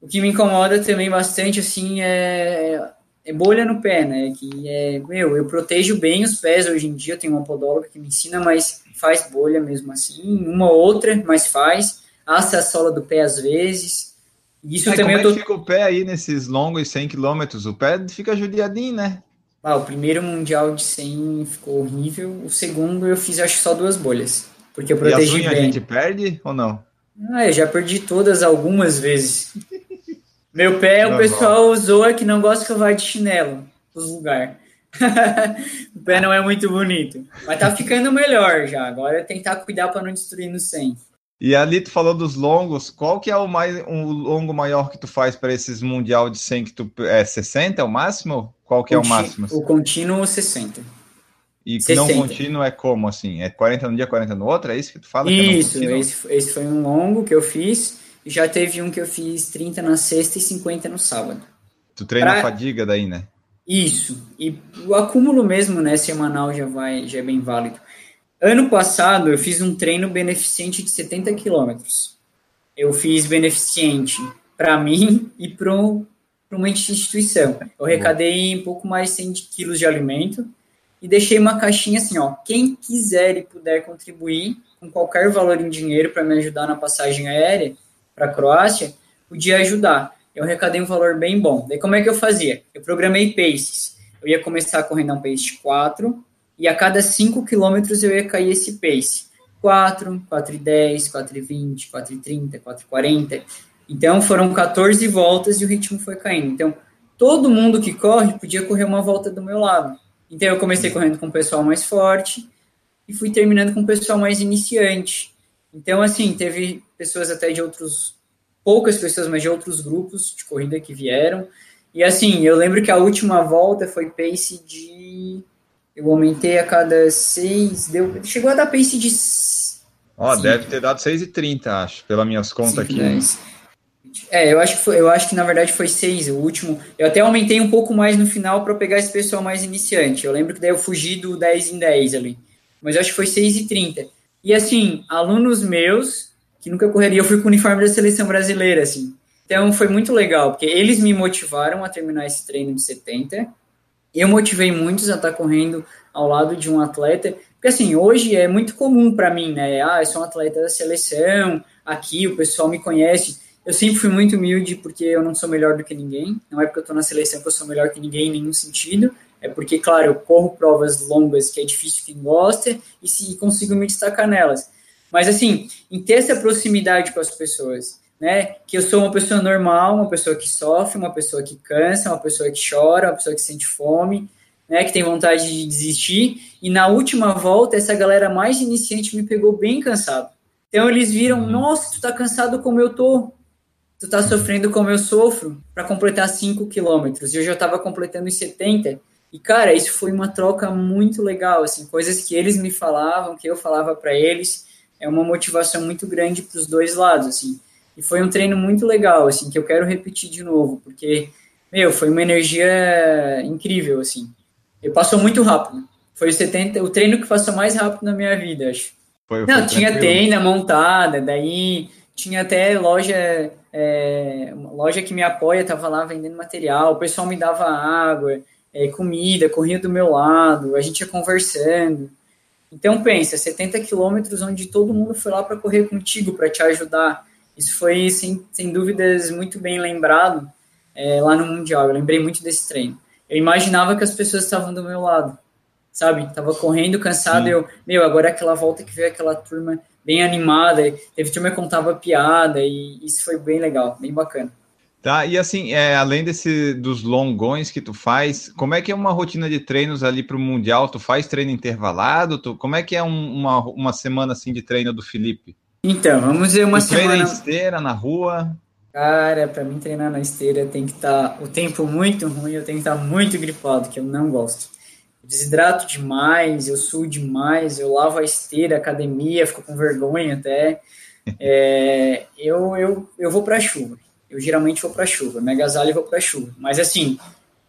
O que me incomoda também bastante, assim, é, é bolha no pé, né? Que é, meu, eu protejo bem os pés hoje em dia, eu tenho uma podóloga que me ensina, mas faz bolha mesmo assim, uma ou outra, mas faz. Assa a sola do pé às vezes. Isso também como tô... é que fica o pé aí nesses longos 100 km? O pé fica judiadinho, né? Ah, o primeiro mundial de 100 ficou horrível. O segundo eu fiz acho só duas bolhas. Porque eu protegi e as bem. a gente perde ou não? Ah, eu já perdi todas algumas vezes. Meu pé, não, o pessoal zoa que não gosta que eu vá de chinelo nos lugares. o pé não é muito bonito. Mas tá ficando melhor já. Agora é tentar cuidar para não destruir no 100. E ali tu falou dos longos, qual que é o mais um longo maior que tu faz para esses mundial de 100 que tu é 60 é o máximo? Qual que é o máximo? O contínuo 60. E 60. não contínuo é como assim? É 40 no dia, 40 no outro? É isso que tu fala? Isso, é esse, esse foi um longo que eu fiz. Já teve um que eu fiz 30 na sexta e 50 no sábado. Tu treina pra... a fadiga daí, né? Isso. E o acúmulo mesmo, né, semanal já vai, já é bem válido. Ano passado, eu fiz um treino beneficente de 70 quilômetros. Eu fiz beneficente para mim e para uma instituição. Eu arrecadei um pouco mais de 100 quilos de alimento e deixei uma caixinha assim, ó. Quem quiser e puder contribuir com qualquer valor em dinheiro para me ajudar na passagem aérea para a Croácia, podia ajudar. Eu arrecadei um valor bem bom. Daí como é que eu fazia? Eu programei paces. Eu ia começar correndo um pace de 4, e a cada 5 quilômetros eu ia cair esse pace. 4, 4 e 10, 4 e 20, 4 e 30, 4 e 40. Então foram 14 voltas e o ritmo foi caindo. Então todo mundo que corre podia correr uma volta do meu lado. Então eu comecei correndo com o pessoal mais forte e fui terminando com o pessoal mais iniciante. Então assim, teve pessoas até de outros poucas pessoas, mas de outros grupos de corrida que vieram. E assim, eu lembro que a última volta foi pace de eu aumentei a cada seis, deu, chegou a dar pace de. Ó, oh, deve ter dado 6,30, acho, pelas minhas contas aqui. 10. É, eu acho, que foi, eu acho que na verdade foi 6, o último. Eu até aumentei um pouco mais no final para pegar esse pessoal mais iniciante. Eu lembro que daí eu fugi do 10 em 10 ali. Mas eu acho que foi 6,30. E assim, alunos meus, que nunca correria, eu fui com o uniforme da seleção brasileira, assim. Então foi muito legal, porque eles me motivaram a terminar esse treino de 70 eu motivei muitos a estar correndo ao lado de um atleta, porque assim, hoje é muito comum para mim, né? Ah, eu sou um atleta da seleção, aqui o pessoal me conhece. Eu sempre fui muito humilde porque eu não sou melhor do que ninguém. Não é porque eu estou na seleção que eu sou melhor que ninguém em nenhum sentido. É porque, claro, eu corro provas longas que é difícil quem gosta e consigo me destacar nelas. Mas assim, em ter essa proximidade com as pessoas, né? Que eu sou uma pessoa normal, uma pessoa que sofre, uma pessoa que cansa, uma pessoa que chora, uma pessoa que sente fome, né? Que tem vontade de desistir. E na última volta, essa galera mais iniciante me pegou bem cansado. Então eles viram, uhum. nossa, tu tá cansado como eu tô. Tu tá sofrendo como eu sofro para completar 5 quilômetros. E eu já tava completando os 70. E, cara, isso foi uma troca muito legal, assim, coisas que eles me falavam, que eu falava para eles. É uma motivação muito grande para os dois lados, assim. E foi um treino muito legal, assim, que eu quero repetir de novo, porque, meu, foi uma energia incrível, assim. Passou muito rápido. Foi o, 70, o treino que passou mais rápido na minha vida, acho. Foi, Não, tinha tenda montada, daí tinha até loja, é, loja que me apoia, tava lá vendendo material, o pessoal me dava água, é, comida, corria do meu lado, a gente ia conversando. Então pensa, 70 quilômetros onde todo mundo foi lá para correr contigo, para te ajudar. Isso foi, sem, sem dúvidas, muito bem lembrado é, lá no Mundial. Eu lembrei muito desse treino. Eu imaginava que as pessoas estavam do meu lado, sabe? Tava correndo, cansado. Sim. Eu, meu, agora é aquela volta que veio aquela turma bem animada. Teve turma que contava piada e isso foi bem legal, bem bacana. Tá, e assim, é, além desse dos longões que tu faz, como é que é uma rotina de treinos ali para o Mundial? Tu faz treino intervalado? Tu, como é que é um, uma, uma semana assim de treino do Felipe? Então, vamos ver uma tu semana. Treina esteira na rua? Cara, para mim treinar na esteira tem que estar tá, o tempo muito ruim, eu tenho que estar tá muito gripado, que eu não gosto. Eu desidrato demais, eu suo demais, eu lavo a esteira, academia, fico com vergonha até. É, eu, eu, eu vou para chuva. Eu geralmente vou para chuva, me agasalho e vou para chuva. Mas assim,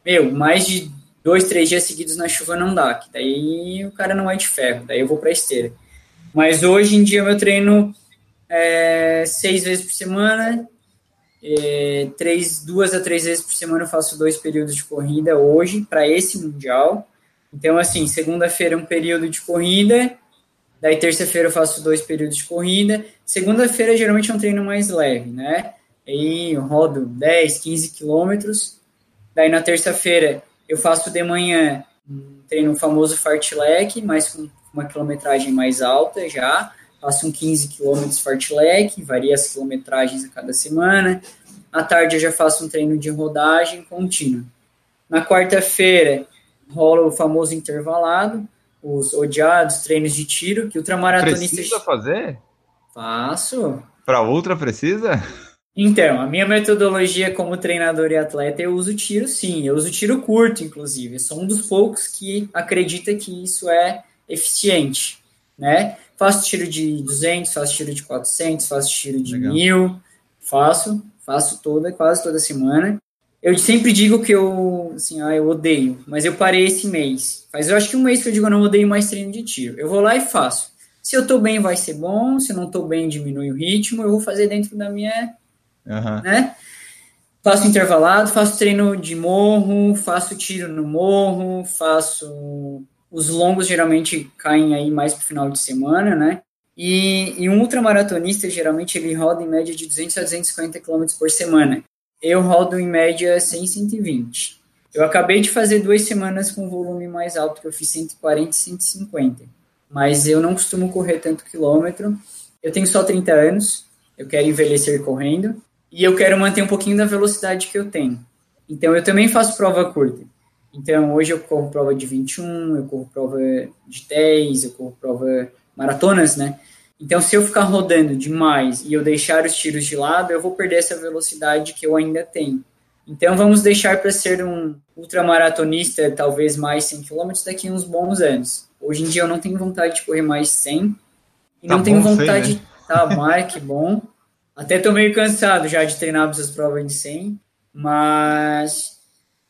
meu, mais de dois, três dias seguidos na chuva não dá, que daí o cara não é de ferro, daí eu vou para esteira. Mas hoje em dia meu treino é seis vezes por semana, é, três, duas a três vezes por semana eu faço dois períodos de corrida hoje para esse mundial. Então assim, segunda-feira é um período de corrida, daí terça-feira eu faço dois períodos de corrida. Segunda-feira geralmente é um treino mais leve, né? Aí eu rodo 10, 15 quilômetros. Daí na terça-feira eu faço de manhã um treino famoso fartlek, mas com uma quilometragem mais alta já, faço um 15 km fartlek, varia as quilometragens a cada semana. À tarde eu já faço um treino de rodagem contínua. Na quarta-feira rola o famoso intervalado, os odiados treinos de tiro, que o ultramaratonista... Precisa fazer? Faço. Para outra precisa? Então, a minha metodologia como treinador e atleta, eu uso tiro sim, eu uso tiro curto, inclusive. Eu sou um dos poucos que acredita que isso é eficiente, né? Faço tiro de 200, faço tiro de 400, faço tiro de Legal. 1000, faço, faço toda, quase toda semana. Eu sempre digo que eu, assim, ah, eu odeio, mas eu parei esse mês. Faz eu acho que um mês que eu digo eu não odeio mais treino de tiro. Eu vou lá e faço. Se eu tô bem, vai ser bom. Se eu não tô bem, diminui o ritmo. Eu vou fazer dentro da minha, uhum. né? Faço intervalado, faço treino de morro, faço tiro no morro, faço os longos geralmente caem aí mais para o final de semana, né? E, e, um ultramaratonista, geralmente, ele roda em média de 200 a 250 km por semana. Eu rodo em média 100, 120. Eu acabei de fazer duas semanas com volume mais alto, que eu fiz 140 e 150. mas eu não costumo correr tanto quilômetro. Eu tenho só 30 anos, eu quero envelhecer correndo e eu quero manter um pouquinho da velocidade que eu tenho. Então eu também faço prova curta. Então hoje eu corro prova de 21, eu corro prova de 10, eu corro prova maratonas, né? Então se eu ficar rodando demais e eu deixar os tiros de lado, eu vou perder essa velocidade que eu ainda tenho. Então vamos deixar para ser um ultramaratonista, talvez mais 100 km daqui a uns bons anos. Hoje em dia eu não tenho vontade de correr mais 100 e tá não tenho vontade né? de tá mais que bom. Até tô meio cansado já de treinar essas provas de 100, mas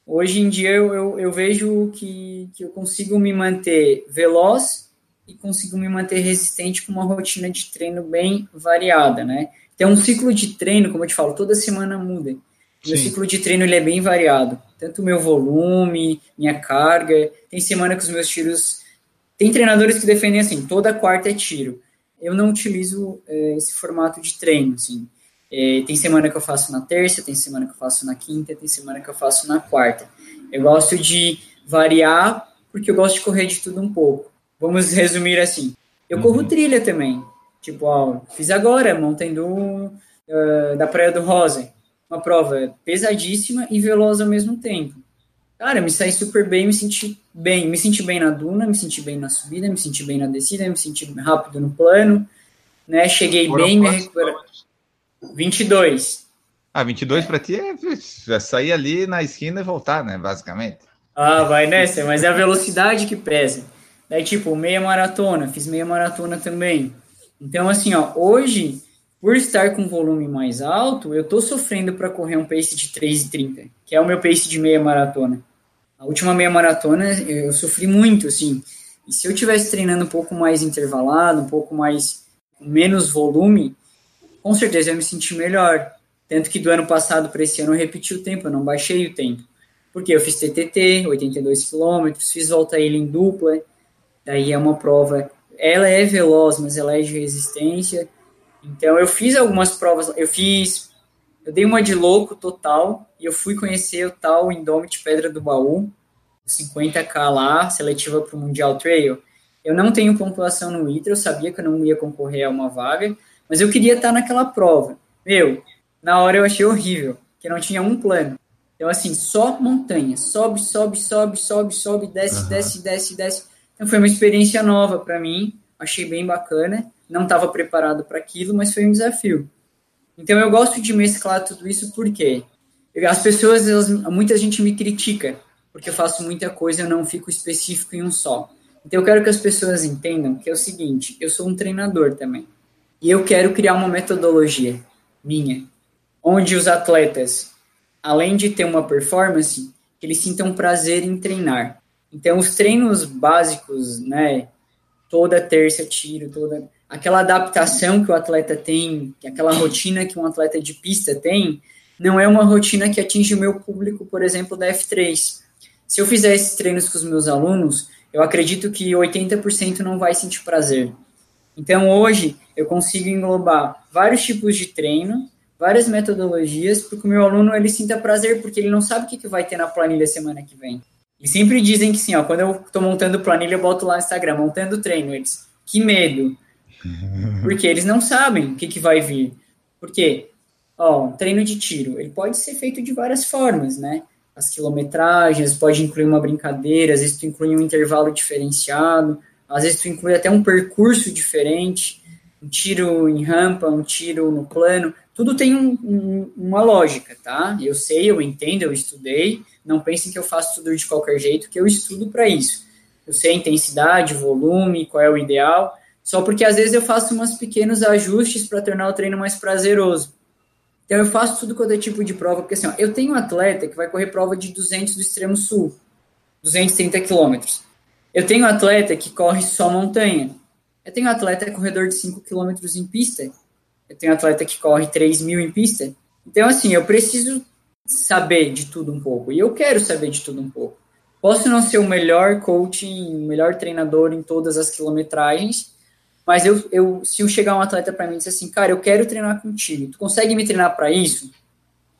hoje em dia eu, eu, eu vejo que, que eu consigo me manter veloz e consigo me manter resistente com uma rotina de treino bem variada, né? Então, um ciclo de treino, como eu te falo, toda semana muda. Meu ciclo de treino ele é bem variado. Tanto o meu volume, minha carga. Tem semana que os meus tiros. Tem treinadores que defendem assim: toda quarta é tiro. Eu não utilizo é, esse formato de treino. Assim. É, tem semana que eu faço na terça, tem semana que eu faço na quinta, tem semana que eu faço na quarta. Eu gosto de variar porque eu gosto de correr de tudo um pouco. Vamos resumir assim: eu uhum. corro trilha também. Tipo, ó, fiz agora, montando uh, da Praia do Rosa uma prova pesadíssima e veloz ao mesmo tempo. Cara, me saí super bem, me senti bem, me senti bem na duna, me senti bem na subida, me senti bem na descida, me senti rápido no plano, né? Cheguei Foram bem, me recuperei. 22. Ah, 22 para ti é, é sair ali na esquina e voltar, né, basicamente. Ah, vai nessa, mas é a velocidade que pesa. Daí, tipo, meia maratona, fiz meia maratona também. Então, assim, ó, hoje por estar com volume mais alto, eu estou sofrendo para correr um pace de 3,30, que é o meu pace de meia maratona. A última meia maratona eu sofri muito, assim. E se eu tivesse treinando um pouco mais intervalado, um pouco mais com menos volume, com certeza eu me sentir melhor. Tanto que do ano passado para esse ano eu repeti o tempo, eu não baixei o tempo. Porque eu fiz TTT, 82 km, fiz volta a em dupla, daí é uma prova, ela é veloz, mas ela é de resistência, então eu fiz algumas provas, eu fiz, eu dei uma de louco total e eu fui conhecer o tal Indomit Pedra do Baú, 50k lá, seletiva para o Mundial Trail. Eu não tenho pontuação no ITRA, eu sabia que eu não ia concorrer a uma vaga, mas eu queria estar naquela prova. Meu, na hora eu achei horrível, que não tinha um plano. Então, assim, só montanha, sobe, sobe, sobe, sobe, sobe, desce, uhum. desce, desce, desce. Então, foi uma experiência nova para mim, achei bem bacana não estava preparado para aquilo, mas foi um desafio. Então eu gosto de mesclar tudo isso porque as pessoas, elas, muita gente me critica porque eu faço muita coisa eu não fico específico em um só. Então eu quero que as pessoas entendam que é o seguinte, eu sou um treinador também. E eu quero criar uma metodologia minha, onde os atletas, além de ter uma performance, eles sintam prazer em treinar. Então os treinos básicos, né, toda terça tiro, toda aquela adaptação que o atleta tem, aquela rotina que um atleta de pista tem, não é uma rotina que atinge o meu público, por exemplo, da F3. Se eu fizer esses treinos com os meus alunos, eu acredito que 80% não vai sentir prazer. Então, hoje, eu consigo englobar vários tipos de treino, várias metodologias, para que o meu aluno ele sinta prazer, porque ele não sabe o que, que vai ter na planilha semana que vem. E sempre dizem que sim, ó, quando eu estou montando planilha, eu boto lá no Instagram, montando treino. Eles, que medo. Porque eles não sabem o que, que vai vir. Porque, ó, um treino de tiro, ele pode ser feito de várias formas, né? As quilometragens, pode incluir uma brincadeira, às vezes tu inclui um intervalo diferenciado, às vezes tu inclui até um percurso diferente, um tiro em rampa, um tiro no plano, tudo tem um, um, uma lógica, tá? Eu sei, eu entendo, eu estudei, não pensem que eu faço tudo de qualquer jeito, que eu estudo para isso. Eu sei a intensidade, volume, qual é o ideal, só porque às vezes eu faço uns pequenos ajustes para tornar o treino mais prazeroso. Então eu faço tudo quanto é tipo de prova, porque assim, ó, eu tenho um atleta que vai correr prova de 200 do extremo sul, 230 quilômetros. Eu tenho um atleta que corre só montanha. Eu tenho um atleta corredor de 5 quilômetros em pista. Eu tenho um atleta que corre 3 mil em pista. Então, assim, eu preciso saber de tudo um pouco. E eu quero saber de tudo um pouco. Posso não ser o melhor coach, o melhor treinador em todas as quilometragens, mas eu, eu se eu chegar um atleta para mim e dizer assim, cara, eu quero treinar contigo, tu consegue me treinar para isso?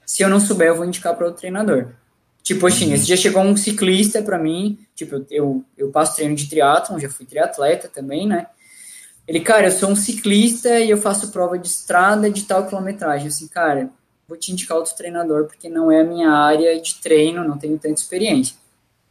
Se eu não souber, eu vou indicar para outro treinador. Tipo assim, esse dia chegou um ciclista para mim, tipo, eu, eu passo treino de triatlon, já fui triatleta também, né? Ele, cara, eu sou um ciclista e eu faço prova de estrada de tal quilometragem. Assim, cara, vou te indicar outro treinador porque não é a minha área de treino, não tenho tanta experiência.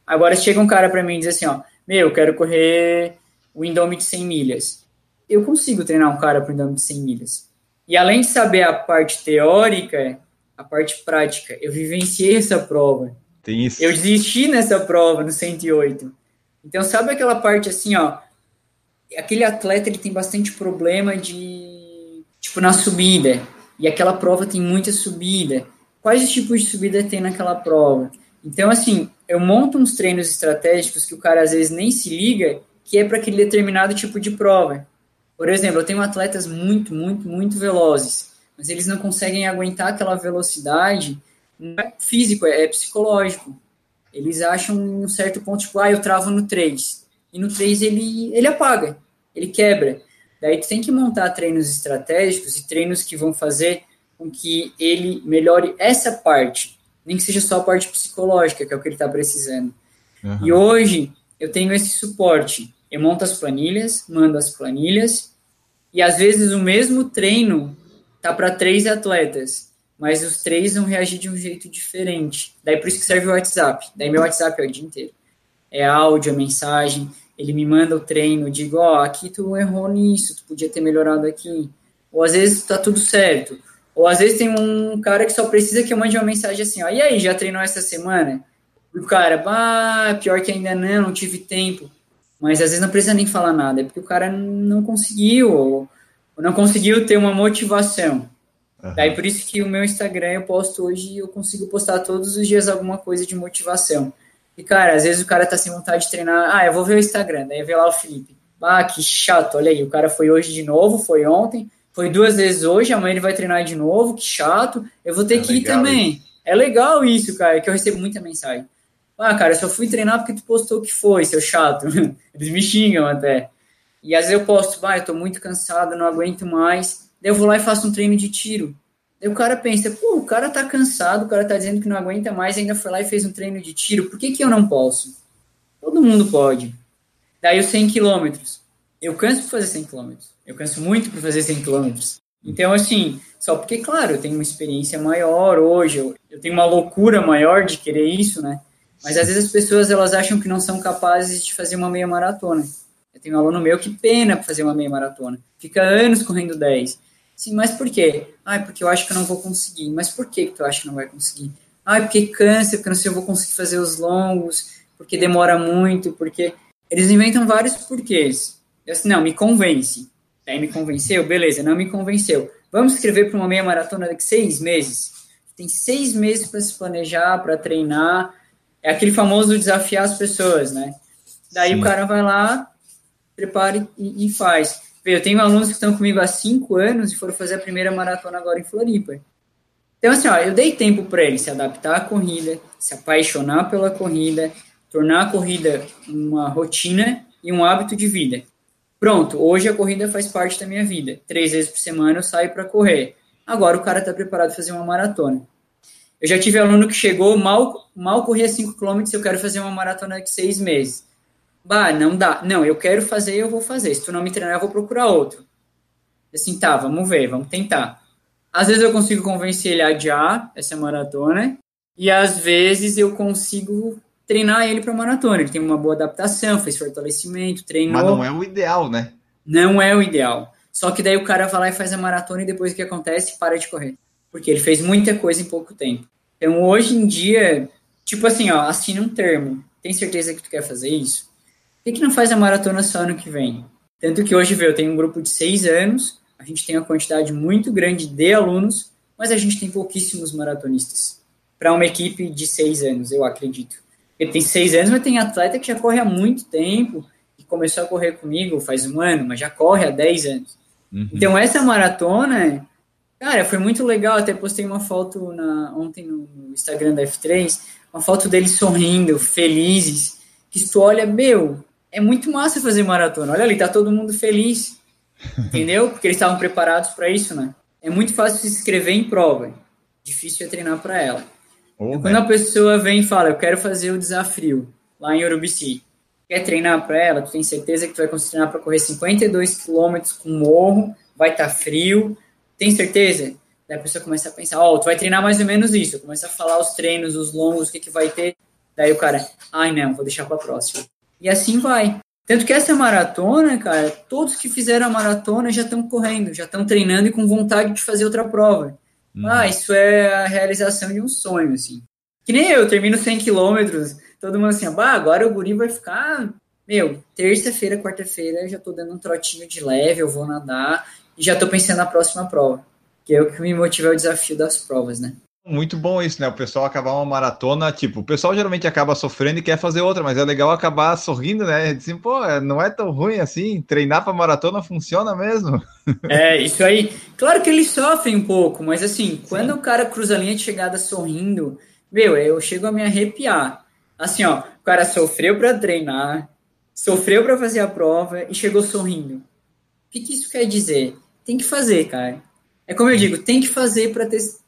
Agora chega um cara para mim e diz assim, ó, meu, eu quero correr o Indomit 100 milhas. Eu consigo treinar um cara para o Indomit 100 milhas. E além de saber a parte teórica, a parte prática, eu vivenciei essa prova. Tem isso. Eu desisti nessa prova no 108. Então, sabe aquela parte assim, ó, aquele atleta ele tem bastante problema de tipo na subida e aquela prova tem muita subida. Quais tipos de subida tem naquela prova? Então assim, eu monto uns treinos estratégicos que o cara às vezes nem se liga que é para aquele determinado tipo de prova. Por exemplo, eu tenho atletas muito, muito, muito velozes, mas eles não conseguem aguentar aquela velocidade. Não é físico, é, psicológico. Eles acham um certo ponto, tipo, ah, eu travo no 3 e no 3 ele, ele apaga, ele quebra. Daí tu tem que montar treinos estratégicos e treinos que vão fazer com que ele melhore essa parte, nem que seja só a parte psicológica, que é o que ele está precisando. Uhum. E hoje eu tenho esse suporte. Eu monto as planilhas, mando as planilhas, e às vezes o mesmo treino tá para três atletas, mas os três vão reagir de um jeito diferente. Daí por isso que serve o WhatsApp. Daí meu WhatsApp é o dia inteiro é áudio, é mensagem, ele me manda o treino, digo, ó, oh, aqui tu errou nisso, tu podia ter melhorado aqui. Ou às vezes tá tudo certo. Ou às vezes tem um cara que só precisa que eu mande uma mensagem assim, ó, e aí, já treinou essa semana? E o cara, bah, pior que ainda não, não tive tempo. Mas às vezes não precisa nem falar nada, é porque o cara não conseguiu, ou, ou não conseguiu ter uma motivação. Uhum. Daí por isso que o meu Instagram eu posto hoje, eu consigo postar todos os dias alguma coisa de motivação. E, cara, às vezes o cara tá sem vontade de treinar. Ah, eu vou ver o Instagram. Daí vê lá o Felipe. Ah, que chato. Olha aí, o cara foi hoje de novo, foi ontem, foi duas vezes hoje, amanhã ele vai treinar de novo. Que chato. Eu vou ter é que ir também. Isso. É legal isso, cara, que eu recebo muita mensagem. Ah, cara, eu só fui treinar porque tu postou que foi, seu chato. Eles me xingam até. E às vezes eu posto, ah, eu tô muito cansado, não aguento mais. Daí eu vou lá e faço um treino de tiro. Daí o cara pensa, pô, o cara tá cansado, o cara tá dizendo que não aguenta mais, ainda foi lá e fez um treino de tiro, por que, que eu não posso? Todo mundo pode. Daí os 100 quilômetros. Eu canso por fazer 100 quilômetros. Eu canso muito por fazer 100 quilômetros. Então, assim, só porque, claro, eu tenho uma experiência maior hoje, eu, eu tenho uma loucura maior de querer isso, né? Mas às vezes as pessoas elas acham que não são capazes de fazer uma meia maratona. Eu tenho um aluno meu que pena fazer uma meia maratona. Fica anos correndo 10. Sim, mas por quê? Ah, porque eu acho que eu não vou conseguir. Mas por que, que tu acha que não vai conseguir? Ah, porque cansa, porque não sei se eu vou conseguir fazer os longos, porque demora muito, porque. Eles inventam vários porquês. Eu assim, não, me convence. Aí me convenceu, beleza, não me convenceu. Vamos escrever para uma meia maratona daqui seis meses. Tem seis meses para se planejar, para treinar. É aquele famoso desafiar as pessoas, né? Daí Sim. o cara vai lá, prepara e, e faz. Eu tenho alunos que estão comigo há cinco anos e foram fazer a primeira maratona agora em Floripa. Então, assim, ó, eu dei tempo para eles se adaptar à corrida, se apaixonar pela corrida, tornar a corrida uma rotina e um hábito de vida. Pronto, hoje a corrida faz parte da minha vida. Três vezes por semana eu saio para correr. Agora o cara está preparado para fazer uma maratona. Eu já tive aluno que chegou, mal, mal corria 5 km, eu quero fazer uma maratona de seis meses. Bah, não dá. Não, eu quero fazer, eu vou fazer. Se tu não me treinar, eu vou procurar outro. Assim, tá, vamos ver, vamos tentar. Às vezes eu consigo convencer ele a adiar essa maratona, e às vezes eu consigo treinar ele para maratona. Ele tem uma boa adaptação, fez fortalecimento, treinou. Mas não é o ideal, né? Não é o ideal. Só que daí o cara vai lá e faz a maratona e depois o que acontece? Para de correr. Porque ele fez muita coisa em pouco tempo. Então hoje em dia, tipo assim, ó, assina um termo. Tem certeza que tu quer fazer isso? Que, que não faz a maratona só ano que vem? Tanto que hoje, eu tenho um grupo de seis anos, a gente tem uma quantidade muito grande de alunos, mas a gente tem pouquíssimos maratonistas. Para uma equipe de seis anos, eu acredito. Ele tem seis anos, mas tem atleta que já corre há muito tempo, e começou a correr comigo faz um ano, mas já corre há dez anos. Uhum. Então, essa maratona, cara, foi muito legal. Até postei uma foto na, ontem no Instagram da F3, uma foto deles sorrindo, felizes, que tu olha, meu, é muito massa fazer maratona. Olha ali, tá todo mundo feliz. Entendeu? Porque eles estavam preparados para isso, né? É muito fácil se inscrever em prova. Difícil é treinar para ela. Oh, quando a pessoa vem e fala, eu quero fazer o desafio lá em Urubici, quer treinar para ela, tu tem certeza que tu vai conseguir treinar para correr 52 quilômetros com morro, vai estar tá frio, tem certeza? Daí a pessoa começa a pensar, ó, oh, tu vai treinar mais ou menos isso, começa a falar os treinos, os longos, o que que vai ter, daí o cara, ai não, vou deixar para próxima. E assim vai. Tanto que essa maratona, cara, todos que fizeram a maratona já estão correndo, já estão treinando e com vontade de fazer outra prova. Hum. Ah, isso é a realização de um sonho, assim. Que nem eu, termino 100 quilômetros, todo mundo assim, bah, agora o guri vai ficar... Meu, terça-feira, quarta-feira, já tô dando um trotinho de leve, eu vou nadar e já tô pensando na próxima prova. Que é o que me motiva é o desafio das provas, né? Muito bom isso, né? O pessoal acabar uma maratona, tipo, o pessoal geralmente acaba sofrendo e quer fazer outra, mas é legal acabar sorrindo, né? Assim, pô, não é tão ruim assim, treinar para maratona funciona mesmo. É, isso aí. Claro que eles sofrem um pouco, mas assim, quando Sim. o cara cruza a linha de chegada sorrindo, meu, eu chego a me arrepiar. Assim, ó, o cara sofreu para treinar, sofreu para fazer a prova e chegou sorrindo. O que, que isso quer dizer? Tem que fazer, cara. É como eu digo, tem que fazer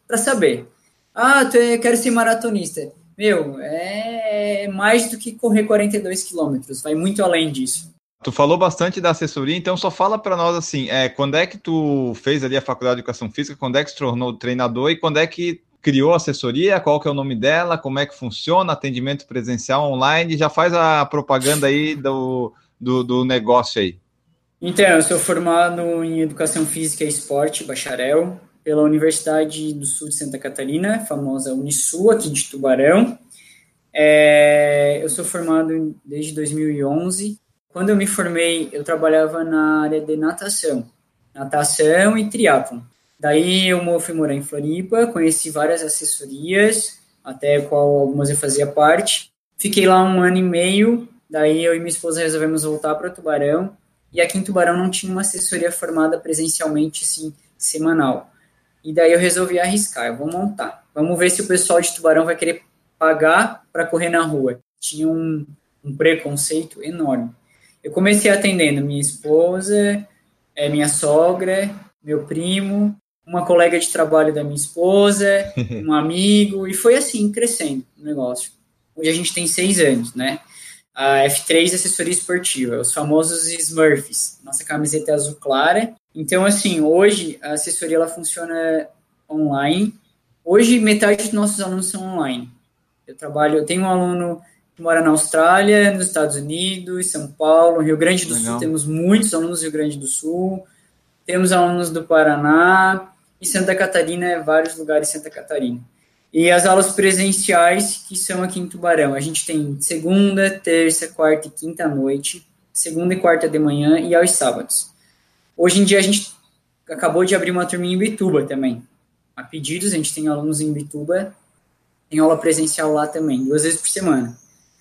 para saber. Ah, tu é, quero ser maratonista. Meu, é mais do que correr 42 quilômetros, vai muito além disso. Tu falou bastante da assessoria, então só fala para nós assim, é, quando é que tu fez ali a faculdade de educação física, quando é que se tornou treinador e quando é que criou a assessoria, qual que é o nome dela, como é que funciona, atendimento presencial online, já faz a propaganda aí do, do, do negócio aí. Então, eu sou formado em Educação Física e Esporte, bacharel, pela Universidade do Sul de Santa Catarina, famosa Unisul, aqui de Tubarão. É, eu sou formado desde 2011. Quando eu me formei, eu trabalhava na área de natação, natação e triatlon. Daí eu fui morar em Floripa, conheci várias assessorias, até qual algumas eu fazia parte. Fiquei lá um ano e meio, daí eu e minha esposa resolvemos voltar para Tubarão. E aqui em Tubarão não tinha uma assessoria formada presencialmente, assim, semanal. E daí eu resolvi arriscar, eu vou montar. Vamos ver se o pessoal de Tubarão vai querer pagar para correr na rua. Tinha um, um, preconceito enorme. Eu comecei atendendo minha esposa, é, minha sogra, meu primo, uma colega de trabalho da minha esposa, um amigo, e foi assim, crescendo o negócio. Hoje a gente tem seis anos, né? A F3 Assessoria Esportiva, os famosos Smurfs. Nossa camiseta é azul clara então, assim, hoje a assessoria ela funciona online. Hoje, metade dos nossos alunos são online. Eu trabalho, eu tenho um aluno que mora na Austrália, nos Estados Unidos, São Paulo, Rio Grande do Legal. Sul, temos muitos alunos do Rio Grande do Sul, temos alunos do Paraná, e Santa Catarina, vários lugares em Santa Catarina. E as aulas presenciais, que são aqui em Tubarão, a gente tem segunda, terça, quarta e quinta noite, segunda e quarta de manhã e aos sábados. Hoje em dia a gente acabou de abrir uma turma em Bituba também. A pedidos, a gente tem alunos em Bituba, tem aula presencial lá também, duas vezes por semana.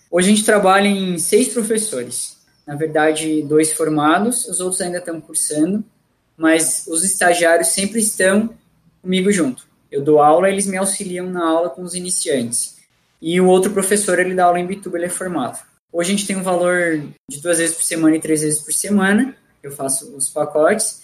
Hoje a gente trabalha em seis professores. Na verdade, dois formados, os outros ainda estão cursando, mas os estagiários sempre estão comigo junto. Eu dou aula, eles me auxiliam na aula com os iniciantes. E o outro professor, ele dá aula em Bituba, ele é formado. Hoje a gente tem um valor de duas vezes por semana e três vezes por semana, eu faço os pacotes.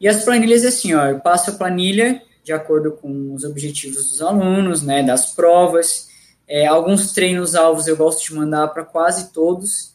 E as planilhas, assim, ó, eu passo a planilha de acordo com os objetivos dos alunos, né, das provas. É, alguns treinos-alvos eu gosto de mandar para quase todos,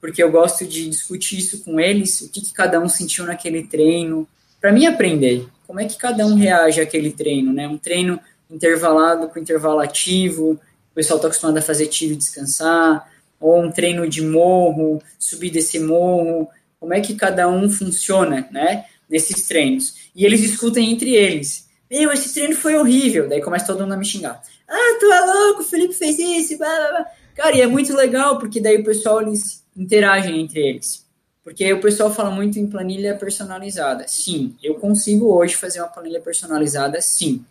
porque eu gosto de discutir isso com eles, o que, que cada um sentiu naquele treino, para mim aprender como é que cada um reage àquele treino, né? Um treino intervalado com intervalo ativo, o pessoal está acostumado a fazer tiro e descansar, ou um treino de morro, subir desse morro, como é que cada um funciona, né, nesses treinos. E eles discutem entre eles. Meu, esse treino foi horrível. Daí começa todo mundo a me xingar. Ah, tu é louco, o Felipe fez isso, blá, blá, blá. Cara, e é muito legal, porque daí o pessoal, eles interagem entre eles. Porque o pessoal fala muito em planilha personalizada. Sim, eu consigo hoje fazer uma planilha personalizada, sim.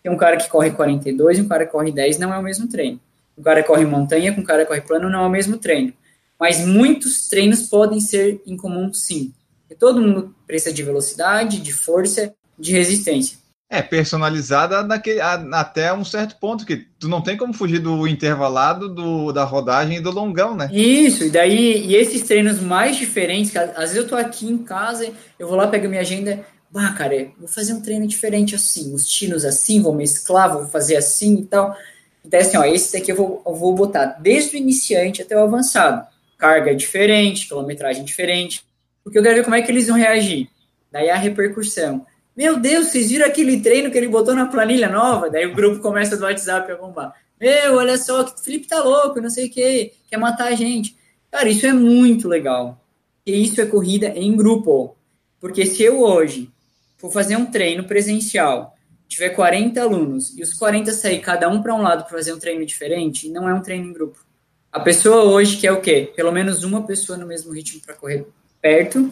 Tem um cara que corre 42 e um cara que corre 10, não é o mesmo treino. Um cara corre montanha com um cara corre plano não é o mesmo treino. Mas muitos treinos podem ser em comum, sim. E todo mundo precisa de velocidade, de força, de resistência. É, personalizada naquele, até um certo ponto, que tu não tem como fugir do intervalado, do, da rodagem e do longão, né? Isso, e daí, e esses treinos mais diferentes, que às vezes eu tô aqui em casa, eu vou lá, pego minha agenda, bah, cara, vou fazer um treino diferente assim, os tiros assim, vou mesclar, vou fazer assim e tal. Então, assim, ó, esse daqui eu vou, eu vou botar desde o iniciante até o avançado. Carga diferente, quilometragem diferente, porque eu quero ver como é que eles vão reagir. Daí a repercussão. Meu Deus, vocês viram aquele treino que ele botou na planilha nova? Daí o grupo começa do WhatsApp a bombar. Meu, olha só, que Felipe tá louco, não sei o que, quer matar a gente. Cara, isso é muito legal. E isso é corrida em grupo. Porque se eu hoje for fazer um treino presencial, tiver 40 alunos e os 40 sair cada um para um lado para fazer um treino diferente, não é um treino em grupo. A pessoa hoje quer o quê? Pelo menos uma pessoa no mesmo ritmo para correr perto,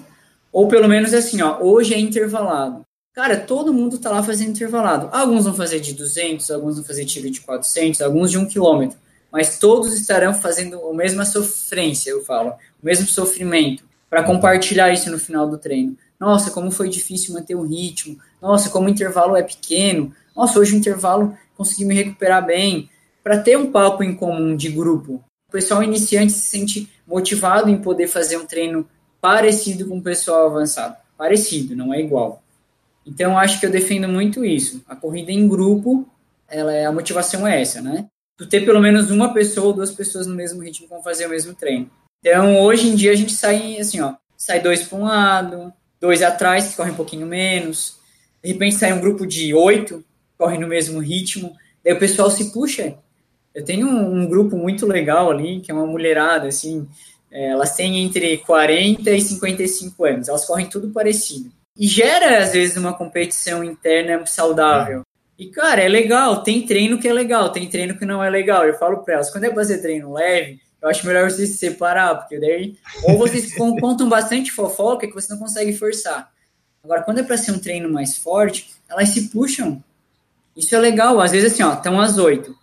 ou pelo menos assim, ó, hoje é intervalado. Cara, todo mundo tá lá fazendo intervalado. Alguns vão fazer de 200, alguns vão fazer tiro de 400, alguns de 1 km, mas todos estarão fazendo a mesma sofrência, eu falo, o mesmo sofrimento, para compartilhar isso no final do treino. Nossa, como foi difícil manter o ritmo. Nossa, como o intervalo é pequeno. Nossa, hoje o intervalo consegui me recuperar bem. Para ter um papo em comum de grupo, pessoal iniciante se sente motivado em poder fazer um treino parecido com o pessoal avançado. Parecido, não é igual. Então, acho que eu defendo muito isso. A corrida em grupo, ela é, a motivação é essa, né? Tu ter pelo menos uma pessoa ou duas pessoas no mesmo ritmo com fazer o mesmo treino. Então, hoje em dia, a gente sai assim, ó, sai dois para um lado, dois atrás, que correm um pouquinho menos. De repente sai um grupo de oito, corre no mesmo ritmo. Daí o pessoal se puxa. Eu tenho um, um grupo muito legal ali, que é uma mulherada, assim, é, elas têm entre 40 e 55 anos, elas correm tudo parecido. E gera, às vezes, uma competição interna saudável. E, cara, é legal, tem treino que é legal, tem treino que não é legal. Eu falo para elas, quando é pra fazer treino leve, eu acho melhor vocês se separar, porque daí ou vocês contam bastante fofoca que você não consegue forçar. Agora, quando é para ser um treino mais forte, elas se puxam. Isso é legal. Às vezes, assim, ó, estão às oito.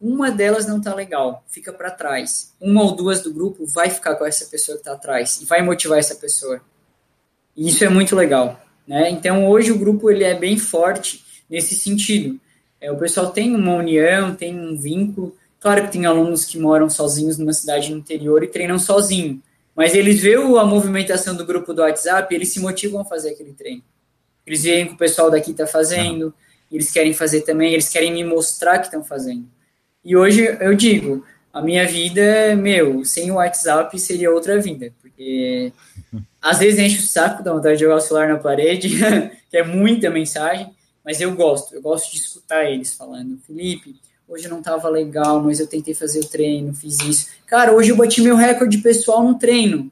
Uma delas não tá legal, fica para trás. Uma ou duas do grupo vai ficar com essa pessoa que tá atrás e vai motivar essa pessoa. E isso é muito legal, né? Então, hoje o grupo ele é bem forte nesse sentido. É, o pessoal tem uma união, tem um vínculo Claro que tem alunos que moram sozinhos numa cidade no interior e treinam sozinho, mas eles veem a movimentação do grupo do WhatsApp eles se motivam a fazer aquele treino. Eles veem que o pessoal daqui está fazendo, eles querem fazer também, eles querem me mostrar que estão fazendo. E hoje eu digo, a minha vida, meu, sem o WhatsApp seria outra vida, porque às vezes enche o saco, dá vontade de jogar o celular na parede, que é muita mensagem, mas eu gosto, eu gosto de escutar eles falando, Felipe, hoje não estava legal, mas eu tentei fazer o treino, fiz isso. Cara, hoje eu bati meu recorde pessoal no treino.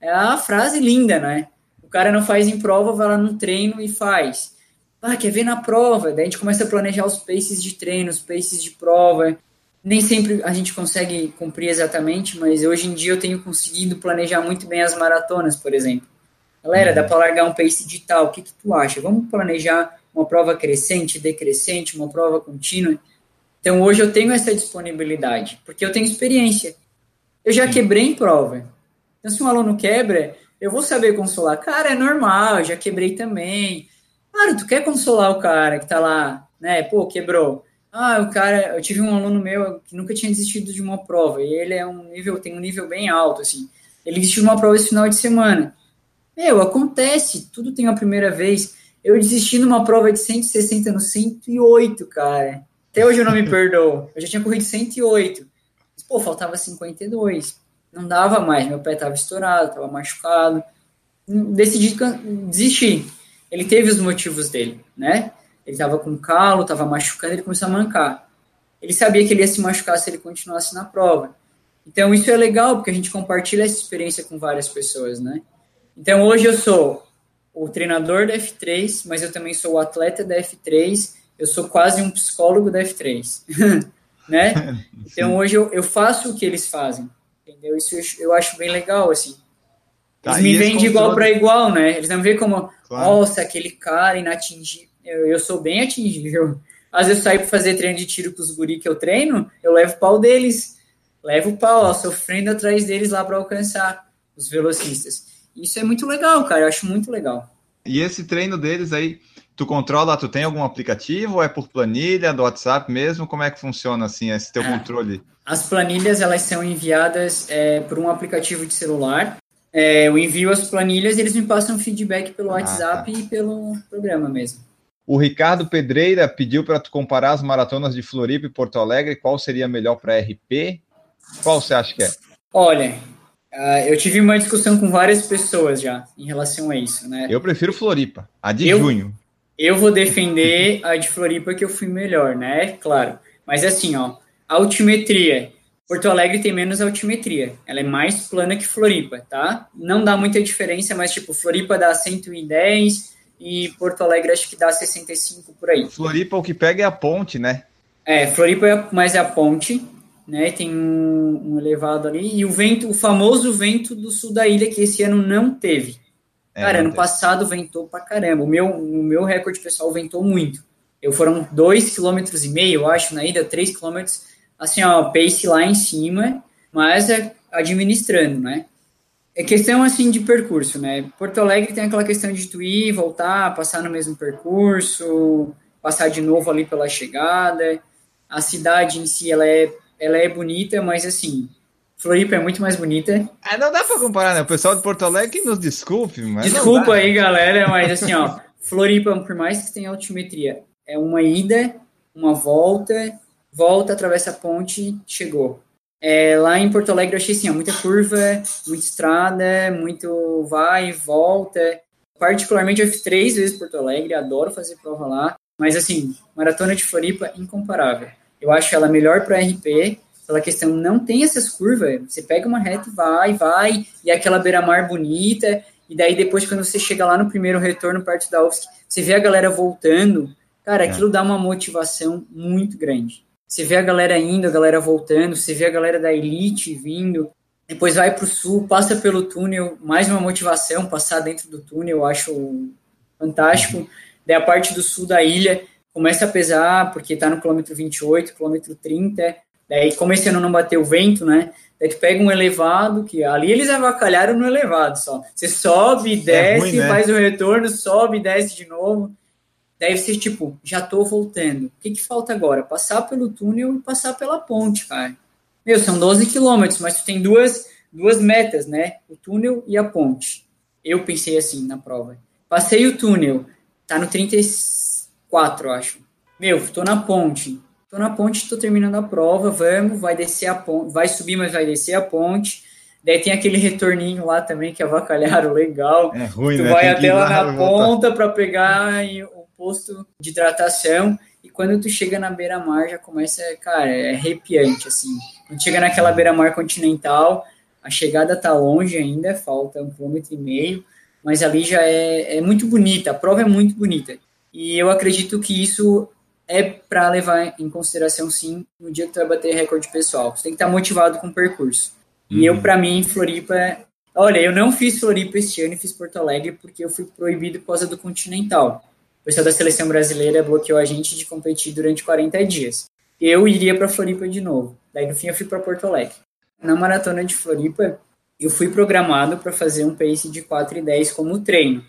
É a frase linda, né? O cara não faz em prova, vai lá no treino e faz. Ah, quer ver na prova? Daí a gente começa a planejar os paces de treino, os paces de prova. Nem sempre a gente consegue cumprir exatamente, mas hoje em dia eu tenho conseguido planejar muito bem as maratonas, por exemplo. Galera, dá para largar um pace de tal, o que, que tu acha? Vamos planejar uma prova crescente, decrescente, uma prova contínua? Então hoje eu tenho essa disponibilidade, porque eu tenho experiência. Eu já quebrei em prova. Então se um aluno quebra, eu vou saber consolar. Cara, é normal, já quebrei também. Claro, tu quer consolar o cara que tá lá, né? Pô, quebrou. Ah, o cara, eu tive um aluno meu que nunca tinha desistido de uma prova, e ele é um nível, tem um nível bem alto, assim. Ele desistiu de uma prova esse final de semana. Meu, acontece, tudo tem uma primeira vez. Eu desisti numa prova de 160 no 108, cara. Até hoje eu não me perdoo. Eu já tinha corrido 108. Mas, pô, faltava 52. Não dava mais. Meu pé estava estourado, estava machucado. Decidi desistir. Ele teve os motivos dele, né? Ele estava com calo, estava machucando, ele começou a mancar. Ele sabia que ele ia se machucar se ele continuasse na prova. Então, isso é legal, porque a gente compartilha essa experiência com várias pessoas, né? Então, hoje eu sou o treinador da F3, mas eu também sou o atleta da F3 eu sou quase um psicólogo da F3, né? Então hoje eu, eu, faço o que eles fazem, entendeu? Isso eu, eu acho bem legal, assim. Tá, eles me veem de igual para igual, né? Eles não veem como, claro. nossa, aquele cara inatingível. Eu, eu sou bem atingível. Às vezes eu saio para fazer treino de tiro com os guri que eu treino, eu levo o pau deles. Levo o pau, ó, sofrendo atrás deles lá para alcançar os velocistas. Isso é muito legal, cara. Eu acho muito legal. E esse treino deles aí, tu controla, tu tem algum aplicativo ou é por planilha, do WhatsApp mesmo? Como é que funciona assim esse teu é, controle? As planilhas elas são enviadas é, por um aplicativo de celular. É, eu envio as planilhas e eles me passam feedback pelo ah, WhatsApp tá. e pelo programa mesmo. O Ricardo Pedreira pediu para tu comparar as maratonas de Floripa e Porto Alegre, qual seria melhor para RP? Qual você acha que é? Olha, uh, eu tive uma discussão com várias pessoas já em relação a isso, né? Eu prefiro Floripa, a de eu, junho. Eu vou defender a de Floripa que eu fui melhor, né? Claro. Mas assim, ó, altimetria. Porto Alegre tem menos altimetria. Ela é mais plana que Floripa, tá? Não dá muita diferença, mas tipo, Floripa dá 110 e Porto Alegre acho que dá 65 por aí. Floripa o que pega é a ponte, né? É, Floripa é mais é a ponte, né? Tem um, um, elevado ali e o vento, o famoso vento do sul da ilha que esse ano não teve. É, Cara, ano passado ventou pra caramba. O meu, o meu recorde pessoal ventou muito. Eu foram dois quilômetros e meio, eu acho, na ida, três quilômetros, assim, ó, pace lá em cima, mas é administrando, né? É questão, assim, de percurso, né? Porto Alegre tem aquela questão de tu ir, voltar, passar no mesmo percurso, passar de novo ali pela chegada. A cidade em si, ela é ela é bonita, mas assim, Floripa é muito mais bonita. É, não dá para comparar, né? O pessoal de Porto Alegre nos desculpe, mas. Desculpa aí, galera, mas assim, ó, Floripa, por mais que tenha altimetria, é uma ida, uma volta, volta, atravessa a ponte, chegou. É, lá em Porto Alegre eu achei assim, ó, muita curva, muita estrada, muito vai e volta. Particularmente eu fiz três vezes Porto Alegre, adoro fazer prova lá, mas assim, maratona de Floripa incomparável. Eu acho ela melhor para RP, pela questão não tem essas curvas. Você pega uma reta e vai, vai, e é aquela beira-mar bonita, e daí depois quando você chega lá no primeiro retorno perto da UFSC, você vê a galera voltando, cara, é. aquilo dá uma motivação muito grande. Você vê a galera indo, a galera voltando, você vê a galera da elite vindo, depois vai para o sul, passa pelo túnel, mais uma motivação, passar dentro do túnel, eu acho fantástico. Daí a parte do sul da ilha, começa a pesar, porque está no quilômetro 28, quilômetro 30, daí como esse ano não bateu vento, né, daí tu pega um elevado, que ali eles avacalharam no elevado só, você sobe, desce, é ruim, né? faz o retorno, sobe, desce de novo, daí você, tipo, já tô voltando, o que que falta agora? Passar pelo túnel e passar pela ponte, cara. Meu, são 12 quilômetros, mas tu tem duas, duas metas, né, o túnel e a ponte. Eu pensei assim na prova. Passei o túnel, tá no 35, quatro, acho. Meu, tô na ponte. Tô na ponte, tô terminando a prova, vamos, vai descer a ponte, vai subir, mas vai descer a ponte. Daí tem aquele retorninho lá também que avacalharam legal. É ruim, tu né? vai até lá na ponta para pegar posto de hidratação. E quando tu chega na beira-mar, já começa, cara, é arrepiante, assim. Quando chega naquela beira-mar continental, a chegada tá longe ainda, falta um quilômetro e meio, mas ali já é, é muito bonita, a prova é muito bonita. E eu acredito que isso é para levar em consideração, sim, no dia que tu vai bater recorde pessoal. Você tem que estar tá motivado com o percurso. Uhum. E eu, uhum. para mim, Floripa. Olha, eu não fiz Floripa este ano e fiz Porto Alegre porque eu fui proibido por causa do Continental. Pessoal da seleção brasileira bloqueou a gente de competir durante 40 dias. Eu iria para Floripa de novo. Daí, no fim, eu fui para Porto Alegre. Na maratona de Floripa, eu fui programado para fazer um pace de 4 e 10 como treino.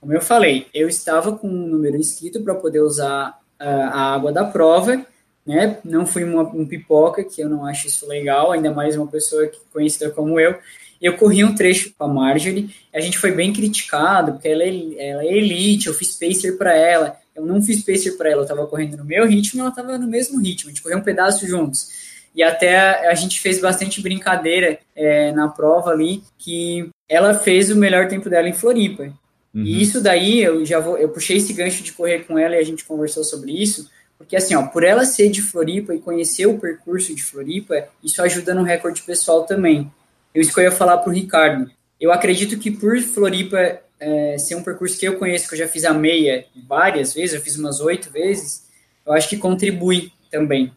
Como eu falei, eu estava com um número inscrito para poder usar uh, a água da prova, né? Não fui uma, um pipoca, que eu não acho isso legal, ainda mais uma pessoa que, conhecida como eu. Eu corri um trecho com a Marjorie, a gente foi bem criticado, porque ela é, ela é elite, eu fiz pacer para ela, eu não fiz pacer para ela, eu estava correndo no meu ritmo e ela estava no mesmo ritmo, a gente correu um pedaço juntos. E até a gente fez bastante brincadeira é, na prova ali, que ela fez o melhor tempo dela em Floripa. Uhum. E isso daí, eu já vou, eu puxei esse gancho de correr com ela e a gente conversou sobre isso, porque assim, ó, por ela ser de Floripa e conhecer o percurso de Floripa, isso ajuda no recorde pessoal também. Eu ia falar pro Ricardo. Eu acredito que por Floripa é, ser um percurso que eu conheço, que eu já fiz a meia várias vezes, eu fiz umas oito vezes, eu acho que contribui também.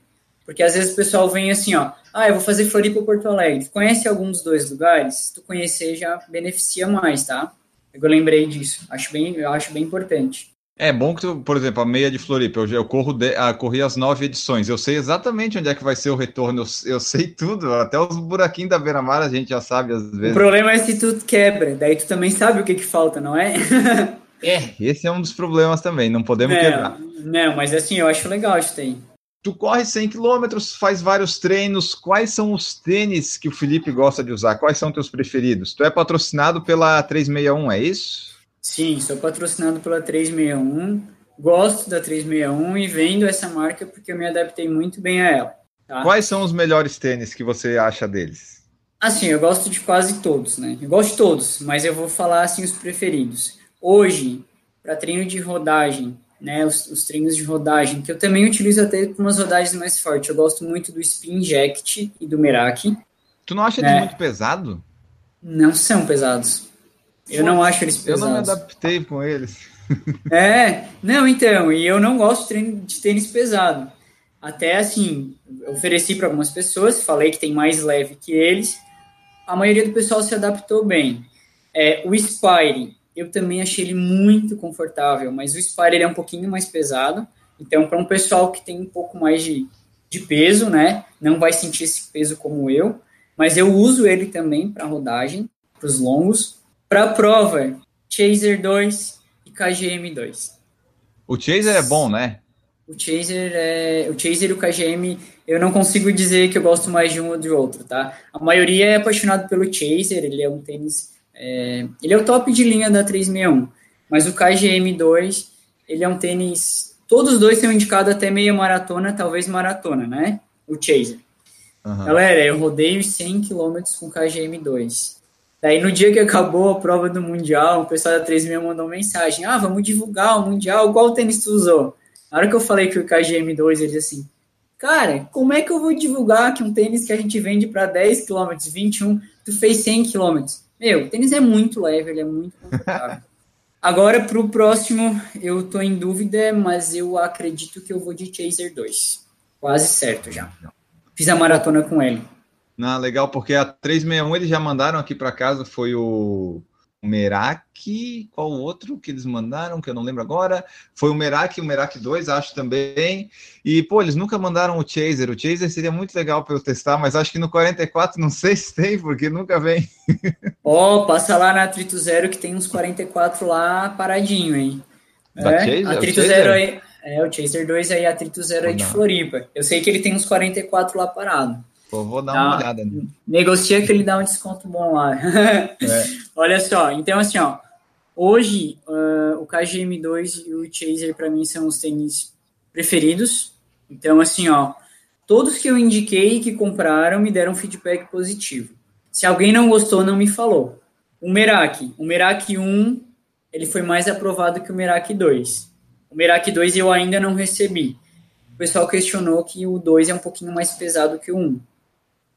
Porque às vezes o pessoal vem assim, ó, ah, eu vou fazer Floripa ou Porto Alegre. Tu conhece algum dos dois lugares? Se tu conhecer, já beneficia mais, tá? Eu lembrei disso. Acho bem, eu acho bem importante. É bom que tu, por exemplo, a meia de Floripa, eu, eu corro de, ah, corri as nove edições, eu sei exatamente onde é que vai ser o retorno, eu, eu sei tudo, até os buraquinhos da beira-mar a gente já sabe às vezes. O problema é se tu quebra, daí tu também sabe o que que falta, não é? é, esse é um dos problemas também, não podemos não, quebrar. Não, mas assim, eu acho legal isso aí. Tu corre 100 quilômetros, faz vários treinos. Quais são os tênis que o Felipe gosta de usar? Quais são teus preferidos? Tu é patrocinado pela 361, é isso? Sim, sou patrocinado pela 361. gosto da 361 e vendo essa marca porque eu me adaptei muito bem a ela. Tá? Quais são os melhores tênis que você acha deles? Assim, eu gosto de quase todos, né? Eu gosto de todos, mas eu vou falar assim os preferidos. Hoje, para treino de rodagem, né, os, os, treinos de rodagem, que eu também utilizo até com umas rodagens mais fortes. Eu gosto muito do Spin Inject e do Meraki. Tu não acha eles é. muito pesado? Não são pesados. Eu não acho eles pesados. Eu não me adaptei com eles. é, não, então, e eu não gosto de tênis pesado. Até assim, ofereci para algumas pessoas, falei que tem mais leve que eles. A maioria do pessoal se adaptou bem. É, o Spire, eu também achei ele muito confortável, mas o Spire ele é um pouquinho mais pesado. Então, para um pessoal que tem um pouco mais de, de peso, né, não vai sentir esse peso como eu. Mas eu uso ele também para rodagem, para os longos. Para prova, Chaser 2 e KGM 2. O Chaser é bom, né? O Chaser é. O Chaser e o KGM, eu não consigo dizer que eu gosto mais de um ou de outro, tá? A maioria é apaixonado pelo Chaser, ele é um tênis é, ele é o top de linha da 361, mas o KGM2, ele é um tênis. Todos os dois são indicados até meia maratona, talvez maratona, né? O Chaser. Uhum. Galera, eu rodei os 100 km com KGM2. Daí, no dia que acabou a prova do Mundial, o pessoal da 361 mandou mensagem: Ah, vamos divulgar o Mundial, qual tênis tu usou? Na hora que eu falei que o KGM2, ele disse assim: Cara, como é que eu vou divulgar que um tênis que a gente vende para 10 km, 21, tu fez 100 km? Meu, o tênis é muito leve, ele é muito confortável. Agora, para o próximo, eu estou em dúvida, mas eu acredito que eu vou de Chaser 2. Quase certo já. Fiz a maratona com ele. Não, legal, porque a 361 eles já mandaram aqui para casa, foi o Merak, qual o outro que eles mandaram, que eu não lembro agora? Foi o Merak, o Merak 2, acho também. E, pô, eles nunca mandaram o Chaser. O Chaser seria muito legal para eu testar, mas acho que no 44 não sei se tem, porque nunca vem. Ó, oh, passa lá na Atrito Zero que tem uns 44 lá paradinho, hein? Da é, Chaser? Zero aí. É, o Chaser 2 aí, Atrito Zero aí de Floripa. Eu sei que ele tem uns 44 lá parado. Pô, vou dar uma olhada. Né? Negocia que ele dá um desconto bom lá. É. Olha só, então assim, ó, hoje uh, o KGM2 e o Chaser para mim são os tênis preferidos. Então assim, ó, todos que eu indiquei que compraram me deram feedback positivo. Se alguém não gostou, não me falou. O Merak, o Merak 1, ele foi mais aprovado que o Merak 2. O Merak 2 eu ainda não recebi. O pessoal questionou que o 2 é um pouquinho mais pesado que o 1.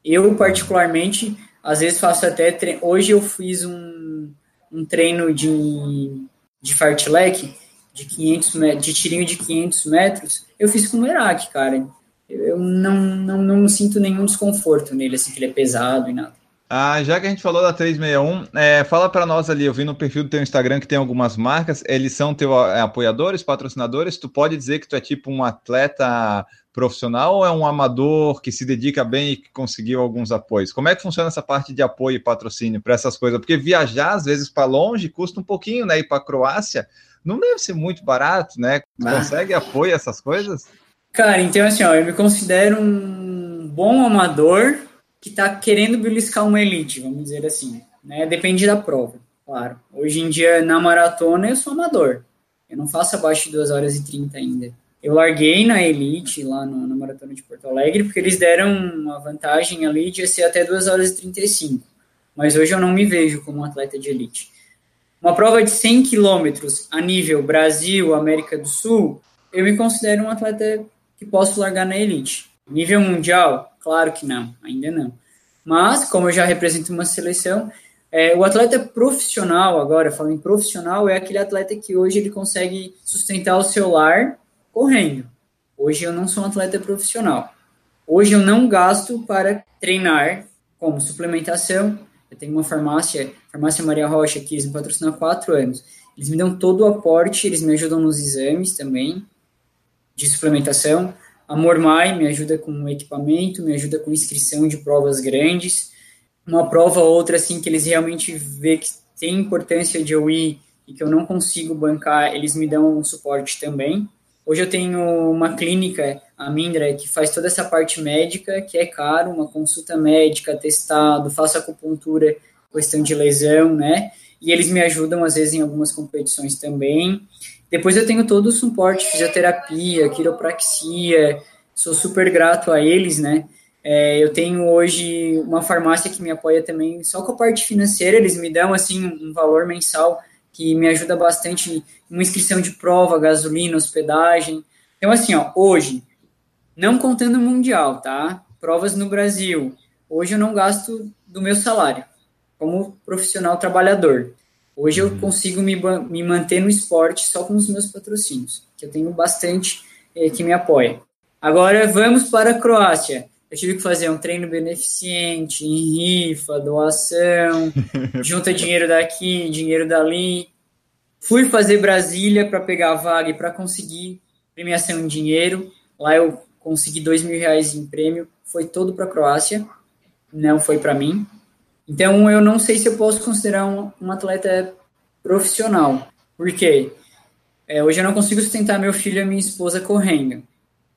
Eu, particularmente, às vezes faço até. Tre... Hoje eu fiz um, um treino de, de fartlek de 500 metros, de tirinho de 500 metros. Eu fiz com o Merak, cara. Eu não, não, não sinto nenhum desconforto nele, assim, que ele é pesado e nada. Ah, já que a gente falou da 361, é, fala para nós ali, eu vi no perfil do teu Instagram que tem algumas marcas, eles são teus é, apoiadores, patrocinadores, tu pode dizer que tu é tipo um atleta profissional ou é um amador que se dedica bem e que conseguiu alguns apoios? Como é que funciona essa parte de apoio e patrocínio para essas coisas? Porque viajar, às vezes, para longe custa um pouquinho, né? Ir para a Croácia não deve ser muito barato, né? Ah. Consegue apoio essas coisas? Cara, então assim, ó, eu me considero um bom amador que está querendo beliscar uma elite, vamos dizer assim. Né? Depende da prova, claro. Hoje em dia, na maratona, eu sou amador. Eu não faço abaixo de 2 horas e 30 ainda. Eu larguei na Elite, lá no, na Maratona de Porto Alegre, porque eles deram uma vantagem ali de ser até 2 horas e 35. Mas hoje eu não me vejo como um atleta de elite. Uma prova de 100 quilômetros a nível Brasil, América do Sul, eu me considero um atleta que posso largar na elite. Nível mundial? Claro que não, ainda não. Mas, como eu já represento uma seleção, é, o atleta profissional, agora, falando em profissional, é aquele atleta que hoje ele consegue sustentar o seu lar correndo. Hoje eu não sou um atleta profissional. Hoje eu não gasto para treinar como suplementação. Eu tenho uma farmácia, farmácia Maria Rocha, que eles me patrocinam há quatro anos. Eles me dão todo o aporte, eles me ajudam nos exames também de suplementação. A Mormai me ajuda com equipamento, me ajuda com inscrição de provas grandes. Uma prova ou outra, assim, que eles realmente vê que tem importância de eu ir e que eu não consigo bancar, eles me dão um suporte também. Hoje eu tenho uma clínica, a Mindra, que faz toda essa parte médica, que é caro, uma consulta médica, testado, faço acupuntura, questão de lesão, né? e eles me ajudam às vezes em algumas competições também. Depois eu tenho todo o suporte, fisioterapia, quiropraxia, sou super grato a eles, né? É, eu tenho hoje uma farmácia que me apoia também só com a parte financeira, eles me dão assim um valor mensal que me ajuda bastante uma inscrição de prova, gasolina, hospedagem. Então assim, ó, hoje, não contando o mundial, tá? Provas no Brasil. Hoje eu não gasto do meu salário como profissional trabalhador. Hoje eu uhum. consigo me, me manter no esporte só com os meus patrocínios, que eu tenho bastante é, que me apoia. Agora vamos para a Croácia. Eu tive que fazer um treino beneficente, em rifa, doação, junta dinheiro daqui, dinheiro dali. Fui fazer Brasília para pegar a vaga e para conseguir premiação em dinheiro. Lá eu consegui dois mil reais em prêmio. Foi todo para a Croácia, não foi para mim. Então, eu não sei se eu posso considerar um, um atleta profissional. Por quê? É, hoje eu não consigo sustentar meu filho e minha esposa correndo.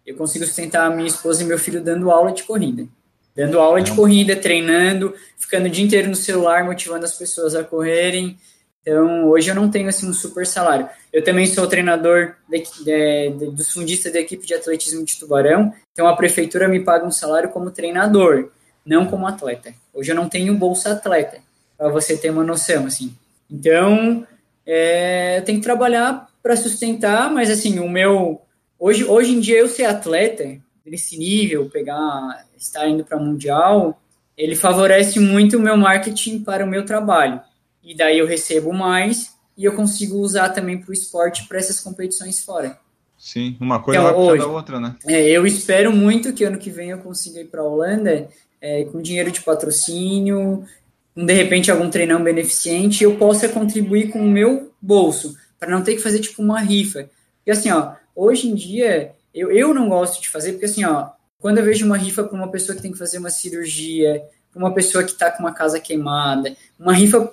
Eu consigo sustentar minha esposa e meu filho dando aula de corrida. Dando aula de corrida, treinando, ficando o dia inteiro no celular, motivando as pessoas a correrem. Então, hoje eu não tenho assim um super salário. Eu também sou treinador de, de, de, dos fundistas da equipe de atletismo de Tubarão. Então, a prefeitura me paga um salário como treinador não como atleta. Hoje eu não tenho bolsa atleta, para você ter uma noção, assim. Então, é, eu tenho que trabalhar para sustentar, mas assim, o meu hoje, hoje em dia eu ser atleta nesse nível, pegar, estar indo para mundial, ele favorece muito o meu marketing para o meu trabalho. E daí eu recebo mais e eu consigo usar também para o esporte para essas competições fora. Sim, uma coisa então, vai hoje, outra, né? É, eu espero muito que ano que vem eu consiga ir para a Holanda é, com dinheiro de patrocínio, com de repente algum treinão beneficente, eu possa contribuir com o meu bolso, para não ter que fazer tipo uma rifa. Porque assim, ó, hoje em dia, eu, eu não gosto de fazer, porque assim, ó, quando eu vejo uma rifa para uma pessoa que tem que fazer uma cirurgia, para uma pessoa que está com uma casa queimada, uma rifa,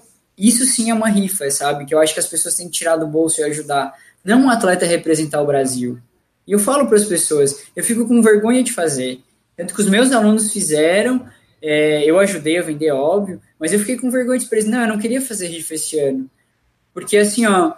isso sim é uma rifa, sabe? Que eu acho que as pessoas têm que tirar do bolso e ajudar. Não um atleta representar o Brasil. E eu falo para as pessoas, eu fico com vergonha de fazer. Tanto que os meus alunos fizeram, é, eu ajudei a vender, óbvio, mas eu fiquei com vergonha de dizer, não, eu não queria fazer rifa esse ano. Porque assim, ó,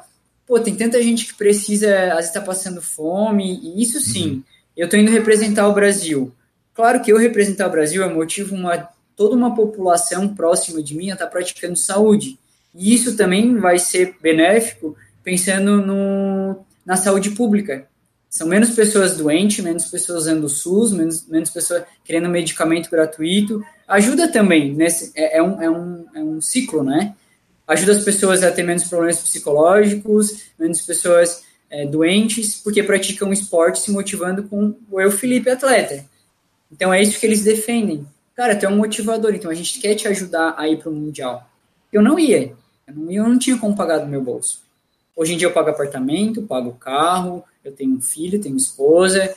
pô, tem tanta gente que precisa, às vezes está passando fome, e isso sim, uhum. eu estou indo representar o Brasil. Claro que eu representar o Brasil é motivo uma toda uma população próxima de mim a estar tá praticando saúde. E isso também vai ser benéfico pensando no, na saúde pública. São menos pessoas doentes, menos pessoas usando o SUS, menos, menos pessoas querendo medicamento gratuito. Ajuda também, nesse, é, é, um, é, um, é um ciclo, né? Ajuda as pessoas a ter menos problemas psicológicos, menos pessoas é, doentes, porque praticam esporte se motivando com o eu, Felipe, atleta. Então é isso que eles defendem. Cara, tu é um motivador, então a gente quer te ajudar a ir para o Mundial. Eu não ia. Eu não, tinha como pagar do meu bolso. Hoje em dia eu pago apartamento, pago carro, eu tenho um filho, tenho esposa.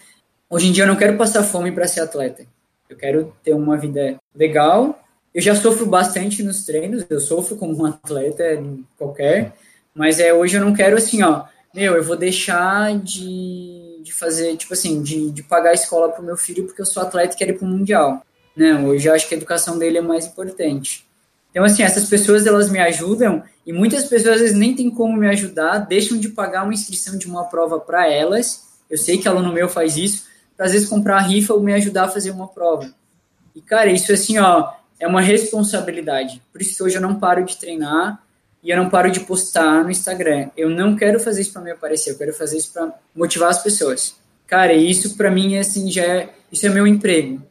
Hoje em dia eu não quero passar fome para ser atleta. Eu quero ter uma vida legal. Eu já sofro bastante nos treinos, eu sofro como um atleta qualquer, mas é hoje eu não quero assim, ó, meu, eu vou deixar de, de fazer, tipo assim, de, de pagar a escola para o meu filho porque eu sou atleta e quero ir para o Mundial. Não, hoje eu acho que a educação dele é mais importante. Então, assim, essas pessoas, elas me ajudam e muitas pessoas, às vezes, nem tem como me ajudar, deixam de pagar uma inscrição de uma prova para elas. Eu sei que aluno meu faz isso, para às vezes comprar a rifa ou me ajudar a fazer uma prova. E, cara, isso, assim, ó, é uma responsabilidade. Por isso que hoje eu não paro de treinar e eu não paro de postar no Instagram. Eu não quero fazer isso para me aparecer, eu quero fazer isso para motivar as pessoas. Cara, isso para mim, assim, já é, isso é meu emprego.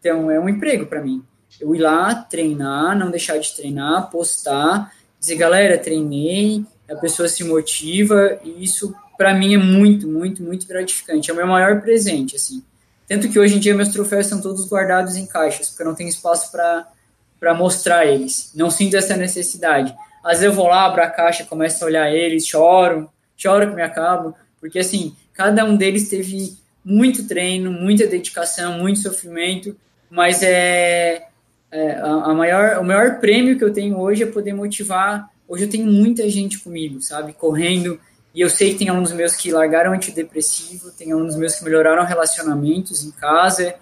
Então, é um emprego para mim. Eu ir lá, treinar, não deixar de treinar, postar, dizer, galera, treinei, a pessoa se motiva, e isso para mim é muito, muito, muito gratificante. É o meu maior presente, assim. Tanto que hoje em dia meus troféus são todos guardados em caixas, porque eu não tenho espaço para mostrar eles. Não sinto essa necessidade. Às vezes eu vou lá, abro a caixa, começo a olhar eles, choro, choro que me acabo, porque assim, cada um deles teve muito treino, muita dedicação, muito sofrimento, mas é é, a, maior, o maior prêmio que eu tenho hoje é poder motivar. Hoje eu tenho muita gente comigo, sabe, correndo. E eu sei que tem alunos meus que largaram antidepressivo, tem alunos meus que melhoraram relacionamentos em casa,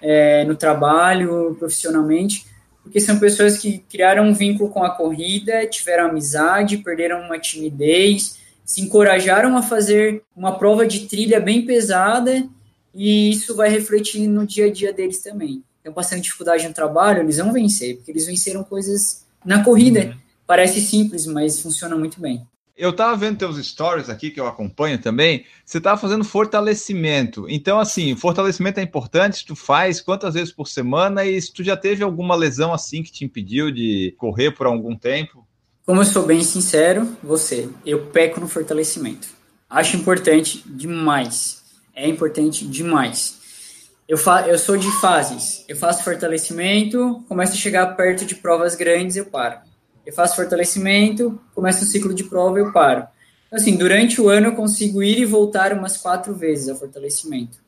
é, no trabalho, profissionalmente, porque são pessoas que criaram um vínculo com a corrida, tiveram amizade, perderam uma timidez, se encorajaram a fazer uma prova de trilha bem pesada e isso vai refletir no dia a dia deles também. Estão passando dificuldade no trabalho, eles vão vencer, porque eles venceram coisas na corrida. Uhum. Parece simples, mas funciona muito bem. Eu estava vendo teus stories aqui, que eu acompanho também. Você estava fazendo fortalecimento. Então, assim, fortalecimento é importante. Tu faz quantas vezes por semana? E se tu já teve alguma lesão assim que te impediu de correr por algum tempo? Como eu sou bem sincero, você, eu peco no fortalecimento. Acho importante demais. É importante demais. Eu, fa eu sou de fases. Eu faço fortalecimento, começo a chegar perto de provas grandes, eu paro eu faço fortalecimento, começo o ciclo de prova, eu paro. Então, assim, durante o ano eu consigo ir e voltar umas quatro vezes ao fortalecimento.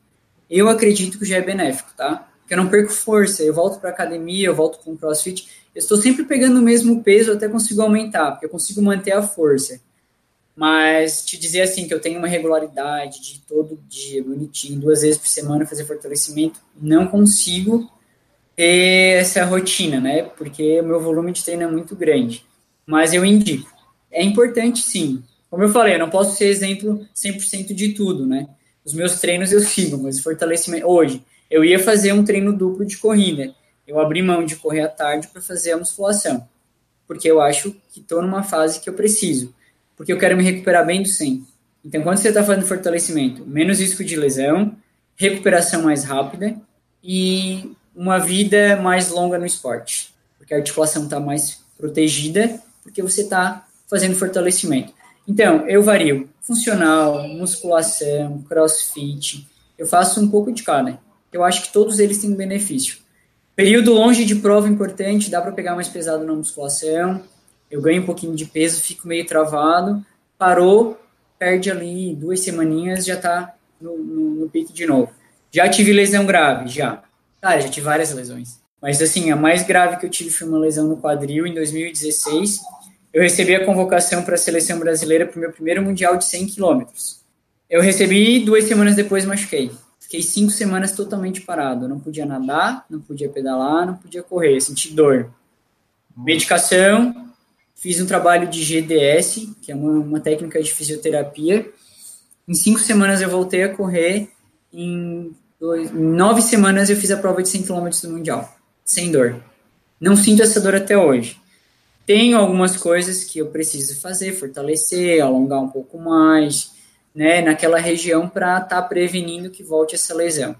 Eu acredito que já é benéfico, tá? Porque eu não perco força, eu volto para academia, eu volto com crossfit, eu estou sempre pegando o mesmo peso até consigo aumentar, porque eu consigo manter a força. Mas te dizer assim que eu tenho uma regularidade de todo dia, bonitinho, duas vezes por semana fazer fortalecimento, não consigo, ter essa rotina, né? Porque o meu volume de treino é muito grande. Mas eu indico. É importante, sim. Como eu falei, eu não posso ser exemplo 100% de tudo, né? Os meus treinos eu sigo, mas fortalecimento. Hoje, eu ia fazer um treino duplo de corrida. Eu abri mão de correr à tarde para fazer a musculação. Porque eu acho que estou numa fase que eu preciso. Porque eu quero me recuperar bem do 100. Então, quando você está fazendo fortalecimento, menos risco de lesão, recuperação mais rápida e uma vida mais longa no esporte, porque a articulação está mais protegida, porque você está fazendo fortalecimento. Então, eu vario funcional, musculação, crossfit, eu faço um pouco de cada. Eu acho que todos eles têm benefício. Período longe de prova importante, dá para pegar mais pesado na musculação, eu ganho um pouquinho de peso, fico meio travado, parou, perde ali duas semaninhas, já está no, no, no pique de novo. Já tive lesão grave, já. Cara, já tive várias lesões. Mas, assim, a mais grave que eu tive foi uma lesão no quadril em 2016. Eu recebi a convocação para a seleção brasileira para o meu primeiro mundial de 100 quilômetros. Eu recebi duas semanas depois machuquei. Fiquei cinco semanas totalmente parado. não podia nadar, não podia pedalar, não podia correr. Senti dor. Medicação. Fiz um trabalho de GDS, que é uma, uma técnica de fisioterapia. Em cinco semanas eu voltei a correr. Em dois, nove semanas eu fiz a prova de 100 km do Mundial, sem dor. Não sinto essa dor até hoje. Tenho algumas coisas que eu preciso fazer, fortalecer, alongar um pouco mais, né, naquela região para estar tá prevenindo que volte essa lesão.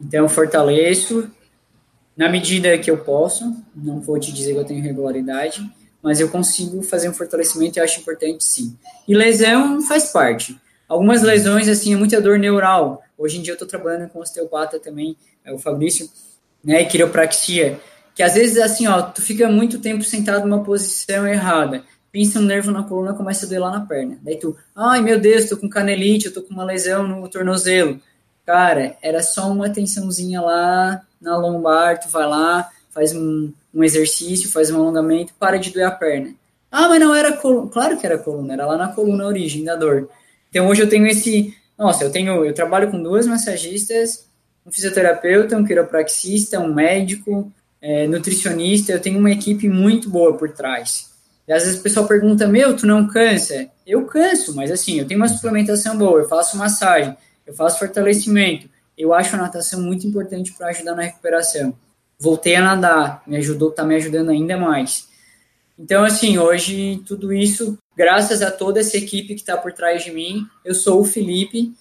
Então, fortaleço na medida que eu posso, não vou te dizer que eu tenho regularidade, mas eu consigo fazer um fortalecimento e acho importante sim. E lesão faz parte. Algumas lesões, assim, é muita dor neural. Hoje em dia eu estou trabalhando com osteopata também, é o Fabrício, né, e quiropraxia, que às vezes, assim, ó, tu fica muito tempo sentado numa posição errada, pinça um nervo na coluna, começa a doer lá na perna. Daí tu, ai meu Deus, tô com canelite, eu tô com uma lesão no tornozelo. Cara, era só uma tensãozinha lá na lombar, tu vai lá, faz um, um exercício, faz um alongamento, para de doer a perna. Ah, mas não era coluna. Claro que era coluna, era lá na coluna a origem da dor. Então hoje eu tenho esse. Nossa, eu tenho. Eu trabalho com duas massagistas, um fisioterapeuta, um quiropraxista, um médico, é, nutricionista. Eu tenho uma equipe muito boa por trás. E às vezes o pessoal pergunta: Meu, tu não cansa? Eu canso, mas assim, eu tenho uma suplementação boa, eu faço massagem, eu faço fortalecimento. Eu acho a natação muito importante para ajudar na recuperação. Voltei a nadar, me ajudou, tá me ajudando ainda mais. Então, assim, hoje tudo isso graças a toda essa equipe que está por trás de mim. Eu sou o Felipe,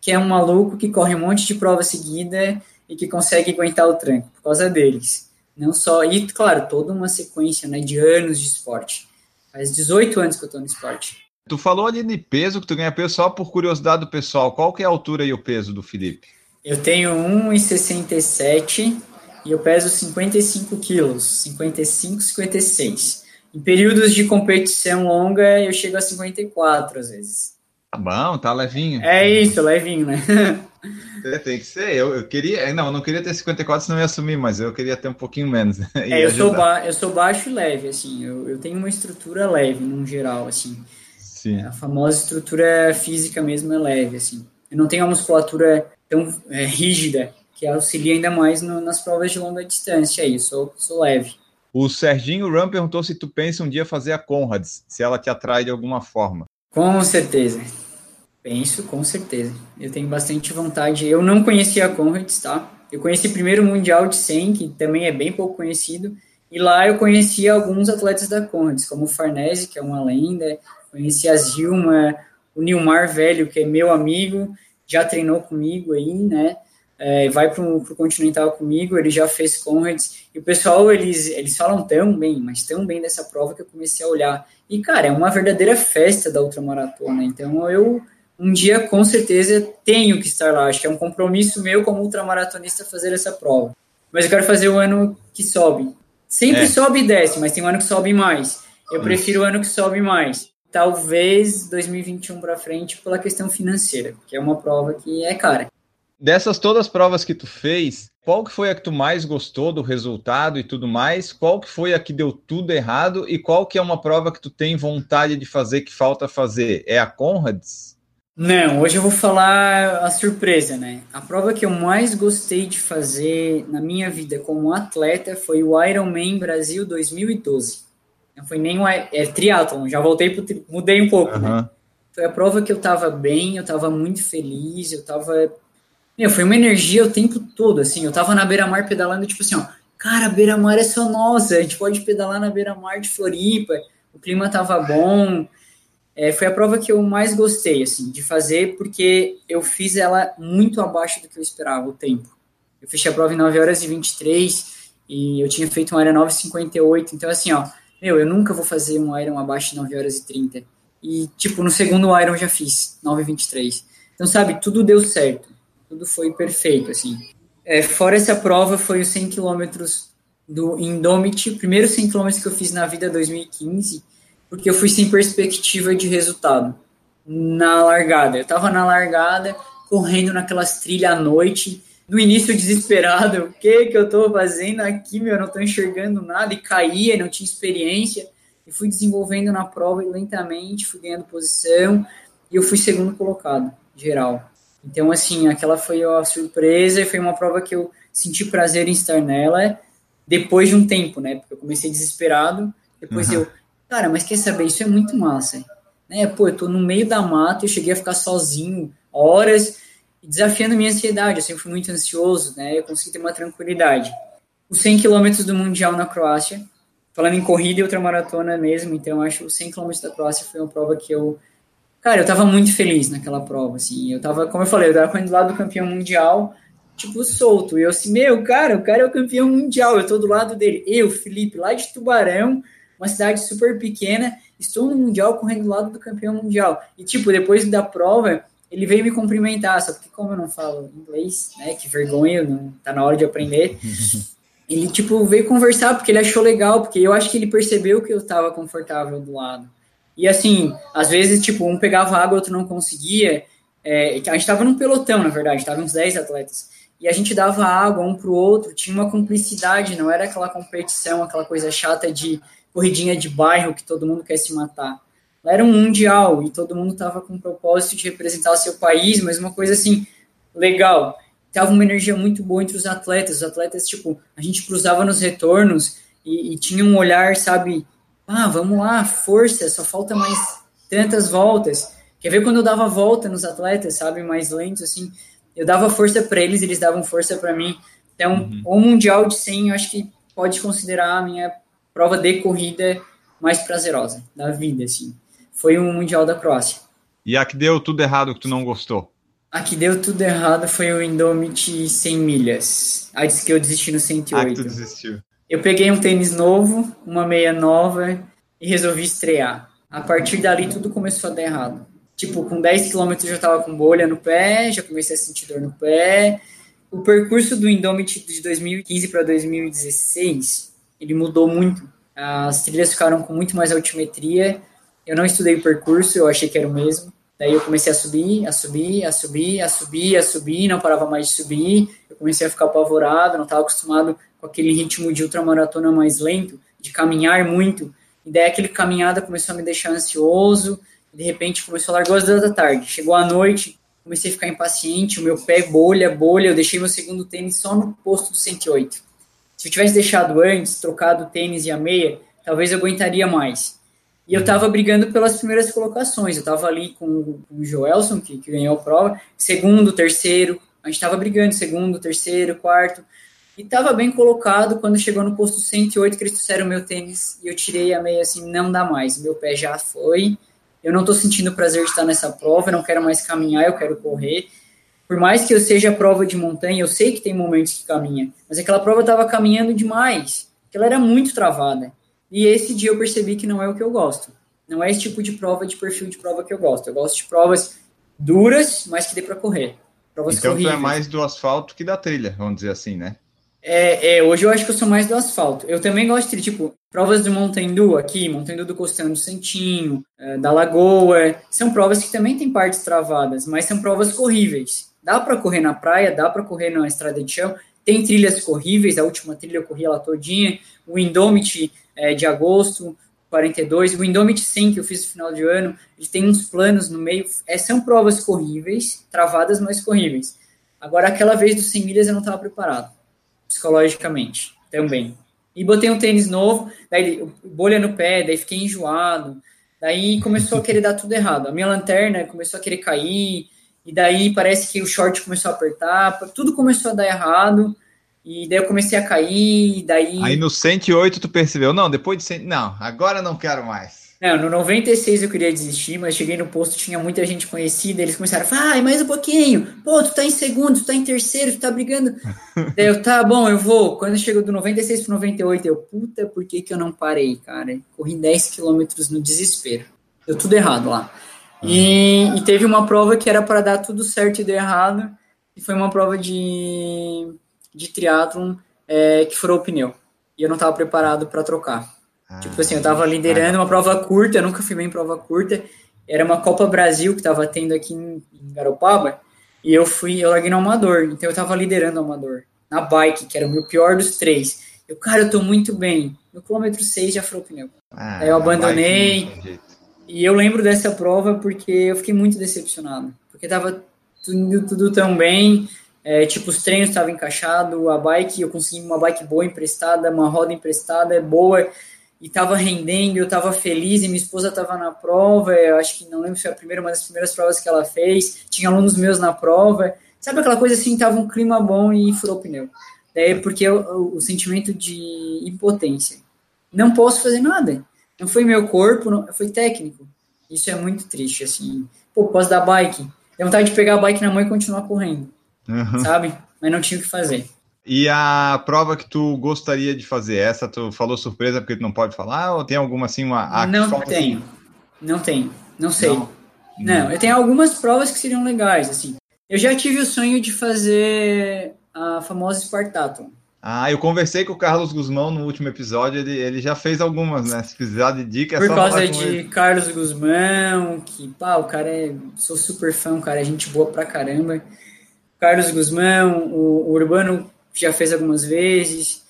que é um maluco que corre um monte de prova seguida e que consegue aguentar o tranco por causa deles. Não só, e claro, toda uma sequência né, de anos de esporte. Faz 18 anos que eu estou no esporte. Tu falou ali de peso, que tu ganha peso só por curiosidade do pessoal. Qual que é a altura e o peso do Felipe? Eu tenho 1,67 e eu peso 55 quilos, 55, 56. Em períodos de competição longa, eu chego a 54 às vezes. Tá bom, tá levinho. É isso, levinho, né? É, tem que ser. Eu, eu queria. Não, eu não queria ter 54 senão eu ia assumir, mas eu queria ter um pouquinho menos. É, eu sou, ba eu sou baixo e leve, assim. Eu, eu tenho uma estrutura leve, no geral, assim. Sim. A famosa estrutura física mesmo é leve, assim. Eu não tenho uma musculatura tão é, rígida que auxilia ainda mais no, nas provas de longa distância aí. Sou, sou leve. O Serginho Ram perguntou se tu pensa um dia fazer a Conrads, se ela te atrai de alguma forma. Com certeza. Penso, com certeza. Eu tenho bastante vontade. Eu não conhecia a Conrads, tá? Eu conheci primeiro o Mundial de 100, que também é bem pouco conhecido, e lá eu conheci alguns atletas da Conrads, como o Farnese, que é uma lenda, conheci a Zilma, o Nilmar Velho, que é meu amigo, já treinou comigo aí, né? É, vai para o Continental comigo, ele já fez Conrads, e o pessoal, eles, eles falam tão bem, mas tão bem dessa prova que eu comecei a olhar. E, cara, é uma verdadeira festa da ultramaratona, então eu um dia com certeza tenho que estar lá. Acho que é um compromisso meu como ultramaratonista fazer essa prova. Mas eu quero fazer o ano que sobe. Sempre é. sobe e desce, mas tem um ano que sobe mais. Eu prefiro o ano que sobe mais. Talvez 2021 para frente pela questão financeira, que é uma prova que é cara. Dessas todas as provas que tu fez, qual que foi a que tu mais gostou do resultado e tudo mais? Qual que foi a que deu tudo errado e qual que é uma prova que tu tem vontade de fazer que falta fazer? É a Conrads? Não, hoje eu vou falar a surpresa, né? A prova que eu mais gostei de fazer na minha vida como atleta foi o Ironman Brasil 2012. Não foi nem o é, triatlon, já voltei pro tri, mudei um pouco, uhum. né? Foi a prova que eu tava bem, eu tava muito feliz, eu tava meu, foi uma energia o tempo todo, assim, eu tava na beira-mar pedalando, tipo assim, ó, cara, beira-mar é só nossa, a gente pode pedalar na beira-mar de Floripa, o clima tava bom, é, foi a prova que eu mais gostei, assim, de fazer, porque eu fiz ela muito abaixo do que eu esperava, o tempo. Eu fechei a prova em 9 horas e 23 e eu tinha feito um Iron 9,58, então assim, ó, meu, eu nunca vou fazer um Iron abaixo de 9 horas e 30. E, tipo, no segundo Iron já fiz, 9,23. Então, sabe, tudo deu certo, tudo foi perfeito, assim. É, fora essa prova, foi os 100 quilômetros do Indomit, primeiro 100 quilômetros que eu fiz na vida 2015, porque eu fui sem perspectiva de resultado. Na largada. Eu tava na largada, correndo naquelas trilhas à noite, no início desesperado, o que que eu tô fazendo aqui, meu, eu não tô enxergando nada, e caía, não tinha experiência, e fui desenvolvendo na prova lentamente, fui ganhando posição, e eu fui segundo colocado, geral. Então, assim, aquela foi a surpresa, e foi uma prova que eu senti prazer em estar nela, depois de um tempo, né, porque eu comecei desesperado, depois uhum. eu Cara, mas quer saber? Isso é muito massa. Né? Pô, eu tô no meio da mata, eu cheguei a ficar sozinho horas, desafiando minha ansiedade. Eu sempre fui muito ansioso, né? Eu consegui ter uma tranquilidade. Os 100 quilômetros do Mundial na Croácia, falando em corrida e ultramaratona mesmo, então acho que os 100 quilômetros da Croácia foi uma prova que eu. Cara, eu tava muito feliz naquela prova, assim. Eu tava, como eu falei, eu tava correndo do lado do campeão mundial, tipo, solto. E eu assim, meu, cara, o cara é o campeão mundial, eu tô do lado dele. Eu, Felipe, lá de Tubarão, uma cidade super pequena, estou no Mundial correndo do lado do campeão mundial. E, tipo, depois da prova, ele veio me cumprimentar, só porque como eu não falo inglês, né, que vergonha, não tá na hora de aprender. ele, tipo, veio conversar porque ele achou legal, porque eu acho que ele percebeu que eu estava confortável do lado. E, assim, às vezes, tipo, um pegava água, outro não conseguia. É, a gente estava num pelotão, na verdade, tava uns 10 atletas. E a gente dava água um pro outro, tinha uma cumplicidade, não era aquela competição, aquela coisa chata de corridinha de bairro que todo mundo quer se matar. Era um mundial e todo mundo estava com o propósito de representar o seu país, mas uma coisa assim, legal. Tava uma energia muito boa entre os atletas. Os atletas, tipo, a gente cruzava nos retornos e, e tinha um olhar, sabe? Ah, vamos lá, força, só falta mais tantas voltas. Quer ver quando eu dava volta nos atletas, sabe? Mais lentos, assim. Eu dava força para eles, eles davam força para mim. Então, uhum. o Mundial de 100, eu acho que pode considerar a minha prova de corrida mais prazerosa da vida, assim. Foi o Mundial da Croácia. E a que deu tudo errado que tu não gostou? A que deu tudo errado foi o Indomit 100 milhas. A disse que eu desisti no 108. Ah, que tu desistiu. Eu peguei um tênis novo, uma meia nova e resolvi estrear. A partir dali tudo começou a dar errado. Tipo, com 10 km eu já tava com bolha no pé, já comecei a sentir dor no pé. O percurso do Indomit de 2015 para 2016 ele mudou muito. As trilhas ficaram com muito mais altimetria. Eu não estudei o percurso, eu achei que era o mesmo. Daí eu comecei a subir, a subir, a subir, a subir, a subir, não parava mais de subir. Eu comecei a ficar apavorado, não estava acostumado com aquele ritmo de ultramaratona mais lento, de caminhar muito. E daí aquele caminhada começou a me deixar ansioso. de repente começou a largar as duas da tarde. Chegou a noite, comecei a ficar impaciente, o meu pé bolha, bolha. Eu deixei meu segundo tênis só no posto do 108 Se eu tivesse deixado antes, trocado o tênis e a meia, talvez eu aguentaria mais. E eu estava brigando pelas primeiras colocações. Eu estava ali com, o Joelson, que, que ganhou a prova, segundo, terceiro. A gente estava brigando, segundo, terceiro, quarto. E estava bem colocado quando chegou no posto 108, que eles trouxeram o meu tênis e eu tirei a meia assim, não dá mais. Meu pé já foi. Eu não estou sentindo prazer de estar nessa prova, eu não quero mais caminhar, eu quero correr. Por mais que eu seja prova de montanha, eu sei que tem momentos que caminha, mas aquela prova estava caminhando demais, que ela era muito travada. E esse dia eu percebi que não é o que eu gosto. Não é esse tipo de prova, de perfil de prova que eu gosto. Eu gosto de provas duras, mas que dê para correr. Provas então corríveis. tu é mais do asfalto que da trilha, vamos dizer assim, né? É, é, hoje eu acho que eu sou mais do asfalto. Eu também gosto de, tipo, provas de Montandu aqui, Montandu do Costão do Santinho, é, da Lagoa. São provas que também têm partes travadas, mas são provas corríveis. Dá para correr na praia, dá para correr na estrada de chão. Tem trilhas corríveis, a última trilha eu corri ela todinha. O Indomit é, de agosto, 42. O Indomit 100 que eu fiz no final de ano, ele tem uns planos no meio. É, são provas corríveis, travadas, mas corríveis. Agora, aquela vez dos 100 milhas eu não estava preparado psicologicamente também. E botei um tênis novo, daí bolha no pé, daí fiquei enjoado, daí começou a querer dar tudo errado. A minha lanterna começou a querer cair, e daí parece que o short começou a apertar, tudo começou a dar errado, e daí eu comecei a cair, daí... Aí no 108 tu percebeu, não, depois de 100... Não, agora não quero mais. Não, no 96 eu queria desistir, mas cheguei no posto, tinha muita gente conhecida, eles começaram a falar, ah, mais um pouquinho, pô, tu tá em segundo, tu tá em terceiro, tu tá brigando. Daí eu, tá bom, eu vou. Quando chegou do 96 pro 98, eu, puta, por que que eu não parei, cara? Corri 10 quilômetros no desespero. Deu tudo errado lá. E, e teve uma prova que era para dar tudo certo e deu errado, e foi uma prova de, de triatlon é, que furou o pneu. E eu não tava preparado para trocar. Tipo assim, eu tava liderando uma prova curta, eu nunca fui bem em prova curta. Era uma Copa Brasil que tava tendo aqui em, Garopaba. E eu fui, eu larguei no amador. Então eu tava liderando o amador. Na bike, que era o meu pior dos três. Eu, cara, eu tô muito bem. No quilômetro 6 já furou o pneu. Ah, Aí eu abandonei. E eu lembro dessa prova porque eu fiquei muito decepcionado. Porque tava tudo, tudo tão bem. É, tipo, os treinos estavam encaixados, a bike, eu consegui uma bike boa emprestada, uma roda emprestada, boa e estava rendendo, eu estava feliz, e minha esposa estava na prova, eu acho que não lembro se foi a primeira, uma das primeiras provas que ela fez, tinha alunos meus na prova, sabe aquela coisa assim, tava um clima bom e furou o pneu. Daí, porque o, o sentimento de impotência. Não posso fazer nada. Não foi meu corpo, não, foi técnico. Isso é muito triste, assim. Pô, posso dar bike. Deu vontade de pegar a bike na mão e continuar correndo. Uhum. Sabe? Mas não tinha o que fazer. E a prova que tu gostaria de fazer, essa tu falou surpresa porque tu não pode falar, ou tem alguma assim, uma... não tenho, assim? não tenho, não sei. Não. não, eu tenho algumas provas que seriam legais, assim. Eu já tive o sonho de fazer a famosa Spartathlon. Ah, eu conversei com o Carlos Guzmão no último episódio, ele, ele já fez algumas, né? Se precisar de dica, é Por causa de ele. Carlos Guzmão, que, pá, o cara é. Sou super fã, o cara é gente boa pra caramba. Carlos Guzmão, o, o Urbano já fez algumas vezes,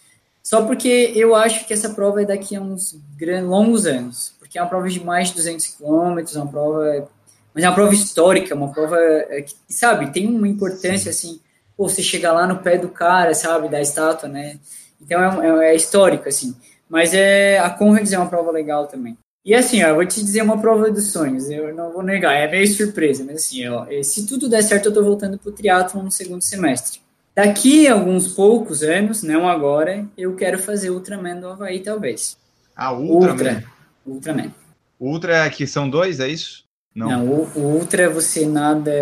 só porque eu acho que essa prova é daqui a uns grandes, longos anos, porque é uma prova de mais de 200 quilômetros, é uma prova, mas é uma prova histórica, uma prova é, que, sabe, tem uma importância, assim, pô, você chegar lá no pé do cara, sabe, da estátua, né, então é, é, é histórico, assim, mas é, a Conrads é uma prova legal também. E assim, ó, eu vou te dizer uma prova dos sonhos, eu não vou negar, é meio surpresa, mas assim, ó, se tudo der certo, eu tô voltando pro triatlo no segundo semestre. Daqui a alguns poucos anos, não agora, eu quero fazer Ultraman do Havaí, talvez. Ah, Ultraman? Ultra, Ultraman. Ultra é que são dois, é isso? Não, não o, o, Ultra você nada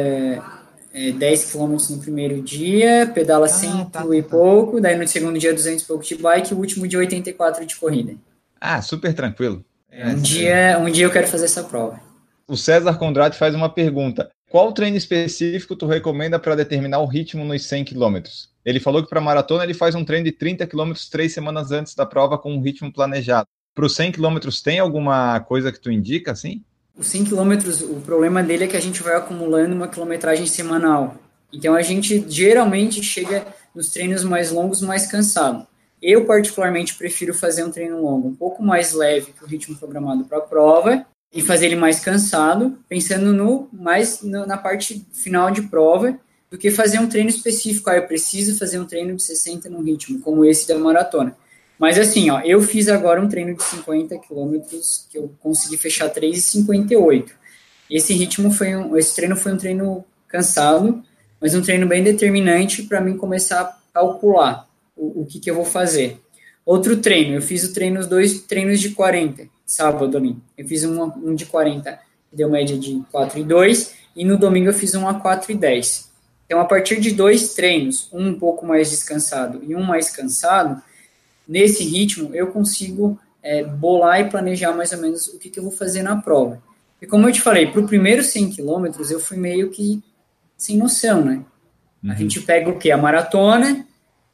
é, 10 km no primeiro dia, pedala ah, 100 tá, e tá, tá. pouco, daí no segundo dia 200 e pouco de bike, e o último dia 84 de corrida. Ah, super tranquilo. É, um, dia, um dia eu quero fazer essa prova. O César Condrati faz uma pergunta. Qual treino específico tu recomenda para determinar o ritmo nos 100 km? Ele falou que para maratona ele faz um treino de 30 km três semanas antes da prova com um ritmo planejado. Para os 100 km tem alguma coisa que tu indica assim? Os 100 km, o problema dele é que a gente vai acumulando uma quilometragem semanal. Então a gente geralmente chega nos treinos mais longos mais cansado. Eu particularmente prefiro fazer um treino longo, um pouco mais leve que o ritmo programado para a prova, e fazer ele mais cansado, pensando no mais no, na parte final de prova, do que fazer um treino específico. Ah, eu preciso fazer um treino de 60 no ritmo, como esse da maratona. Mas assim, ó, eu fiz agora um treino de 50 quilômetros que eu consegui fechar 3,58. Esse ritmo foi um, esse treino foi um treino cansado, mas um treino bem determinante para mim começar a calcular o, o que, que eu vou fazer. Outro treino, eu fiz o treino, dois treinos de 40, sábado ali. Eu fiz um, um de 40, que deu média de 4 e 2, e no domingo eu fiz um a 4 e 10. Então, a partir de dois treinos, um um pouco mais descansado e um mais cansado, nesse ritmo eu consigo é, bolar e planejar mais ou menos o que, que eu vou fazer na prova. E como eu te falei, para o primeiro 100 quilômetros eu fui meio que sem noção, né? Uhum. A gente pega o quê? A maratona,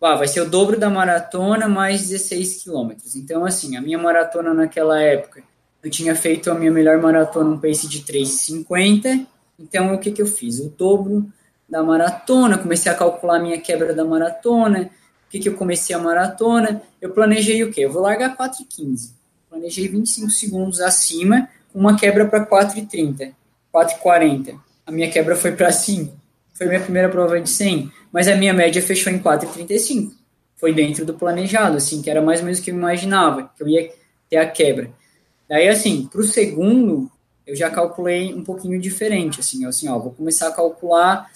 ah, vai ser o dobro da maratona mais 16 quilômetros. Então, assim, a minha maratona naquela época, eu tinha feito a minha melhor maratona um pace de 3,50. Então, o que, que eu fiz? O dobro da maratona, comecei a calcular a minha quebra da maratona. O que, que eu comecei a maratona? Eu planejei o quê? Eu vou largar 4,15. Planejei 25 segundos acima, uma quebra para 4,30, 4,40. A minha quebra foi para 5. Foi minha primeira prova de 100 mas a minha média fechou em 4,35. Foi dentro do planejado, assim, que era mais ou menos o que eu imaginava, que eu ia ter a quebra. Daí, assim, para o segundo, eu já calculei um pouquinho diferente, assim, eu, assim, ó, vou começar a calcular,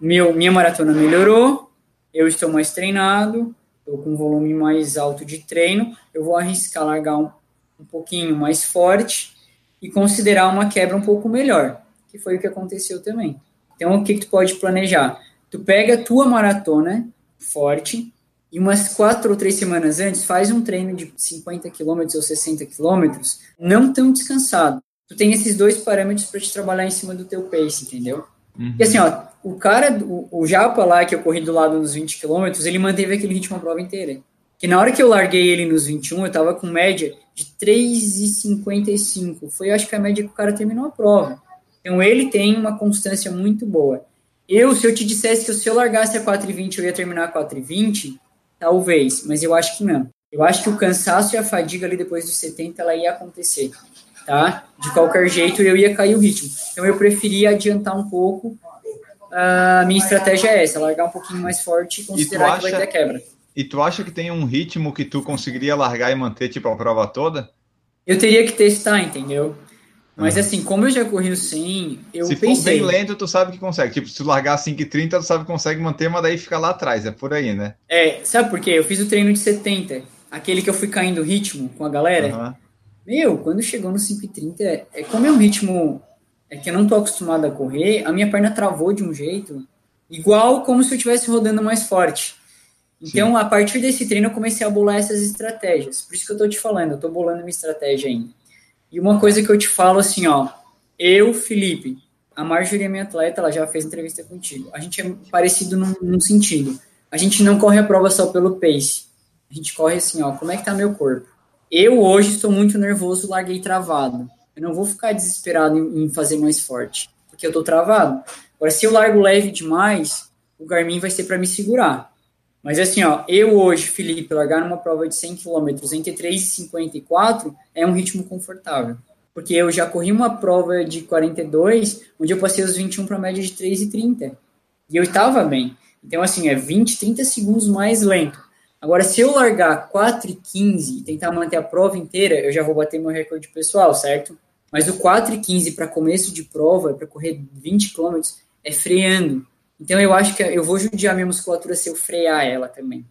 meu, minha maratona melhorou, eu estou mais treinado, estou com um volume mais alto de treino, eu vou arriscar largar um, um pouquinho mais forte e considerar uma quebra um pouco melhor, que foi o que aconteceu também. Então, o que, que tu pode planejar? tu pega a tua maratona forte e umas quatro ou três semanas antes faz um treino de 50 quilômetros ou 60 quilômetros, não tão descansado. Tu tem esses dois parâmetros para te trabalhar em cima do teu pace, entendeu? Uhum. E assim, ó, o cara, o, o Japa lá, que eu corri do lado dos 20 quilômetros, ele manteve aquele ritmo a prova inteira. Que na hora que eu larguei ele nos 21, eu tava com média de 3,55. Foi, acho que, a média que o cara terminou a prova. Então, ele tem uma constância muito boa. Eu, se eu te dissesse que se eu largasse a 4,20 eu ia terminar a 4,20, talvez, mas eu acho que não. Eu acho que o cansaço e a fadiga ali depois dos 70 ela ia acontecer, tá? De qualquer jeito eu ia cair o ritmo. Então eu preferia adiantar um pouco. A minha estratégia é essa, largar um pouquinho mais forte e considerar e acha, que vai ter quebra. E tu acha que tem um ritmo que tu conseguiria largar e manter tipo a prova toda? Eu teria que testar, entendeu? Mas assim, como eu já corri o 100, eu se pensei... Se for bem lento, tu sabe que consegue. Tipo, se tu largar 5,30, tu sabe que consegue manter, mas daí fica lá atrás. É por aí, né? É, sabe por quê? Eu fiz o treino de 70. Aquele que eu fui caindo ritmo com a galera. Uhum. Meu, quando chegou no 5,30, é, é como é um ritmo é que eu não tô acostumado a correr, a minha perna travou de um jeito igual como se eu estivesse rodando mais forte. Então, Sim. a partir desse treino, eu comecei a bolar essas estratégias. Por isso que eu tô te falando, eu tô bolando uma estratégia ainda. E uma coisa que eu te falo assim, ó, eu, Felipe, a Marjorie é minha atleta, ela já fez entrevista contigo. A gente é parecido num, num, sentido. A gente não corre a prova só pelo pace. A gente corre assim, ó, como é que tá meu corpo? Eu hoje estou muito nervoso, larguei travado. Eu não vou ficar desesperado em, em fazer mais forte, porque eu tô travado. Agora, se eu largo leve demais, o Garmin vai ser para me segurar. Mas assim, ó, eu hoje, Felipe, largar numa prova de 100 km entre 3 e 54 é um ritmo confortável. Porque eu já corri uma prova de 42, onde eu passei os 21 para média de 3 e 30. E eu estava bem. Então, assim, é 20, 30 segundos mais lento. Agora, se eu largar 4 e 15 e tentar manter a prova inteira, eu já vou bater meu recorde pessoal, certo? Mas o 4 e 15 para começo de prova, para correr 20 km, é freando. Então eu acho que eu vou judiar minha musculatura se eu frear ela também.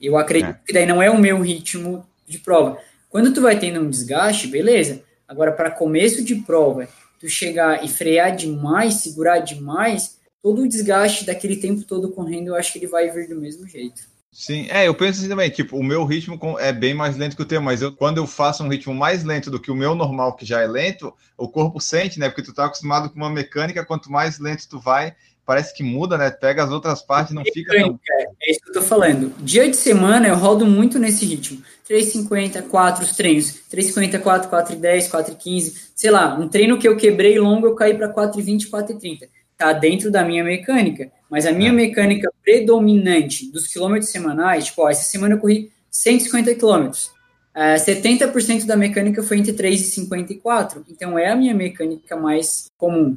Eu acredito é. que daí não é o meu ritmo de prova. Quando tu vai tendo um desgaste, beleza. Agora, para começo de prova, tu chegar e frear demais, segurar demais, todo o desgaste daquele tempo todo correndo, eu acho que ele vai vir do mesmo jeito. Sim, é, eu penso assim também, tipo, o meu ritmo é bem mais lento que o teu, mas eu, quando eu faço um ritmo mais lento do que o meu normal, que já é lento, o corpo sente, né? Porque tu tá acostumado com uma mecânica, quanto mais lento tu vai, parece que muda, né? Pega as outras partes não fica tão... É, isso que eu tô falando. Dia de semana eu rodo muito nesse ritmo. 3,50, 4 os treinos. 3,50, 4, 4,10, 4,15. Sei lá, um treino que eu quebrei longo, eu caí para 4,20, 4,30. Tá dentro da minha mecânica. Mas a minha é. mecânica predominante dos quilômetros semanais, tipo, ó, essa semana eu corri 150 quilômetros. Uh, 70% da mecânica foi entre 3 e 54. Então é a minha mecânica mais comum.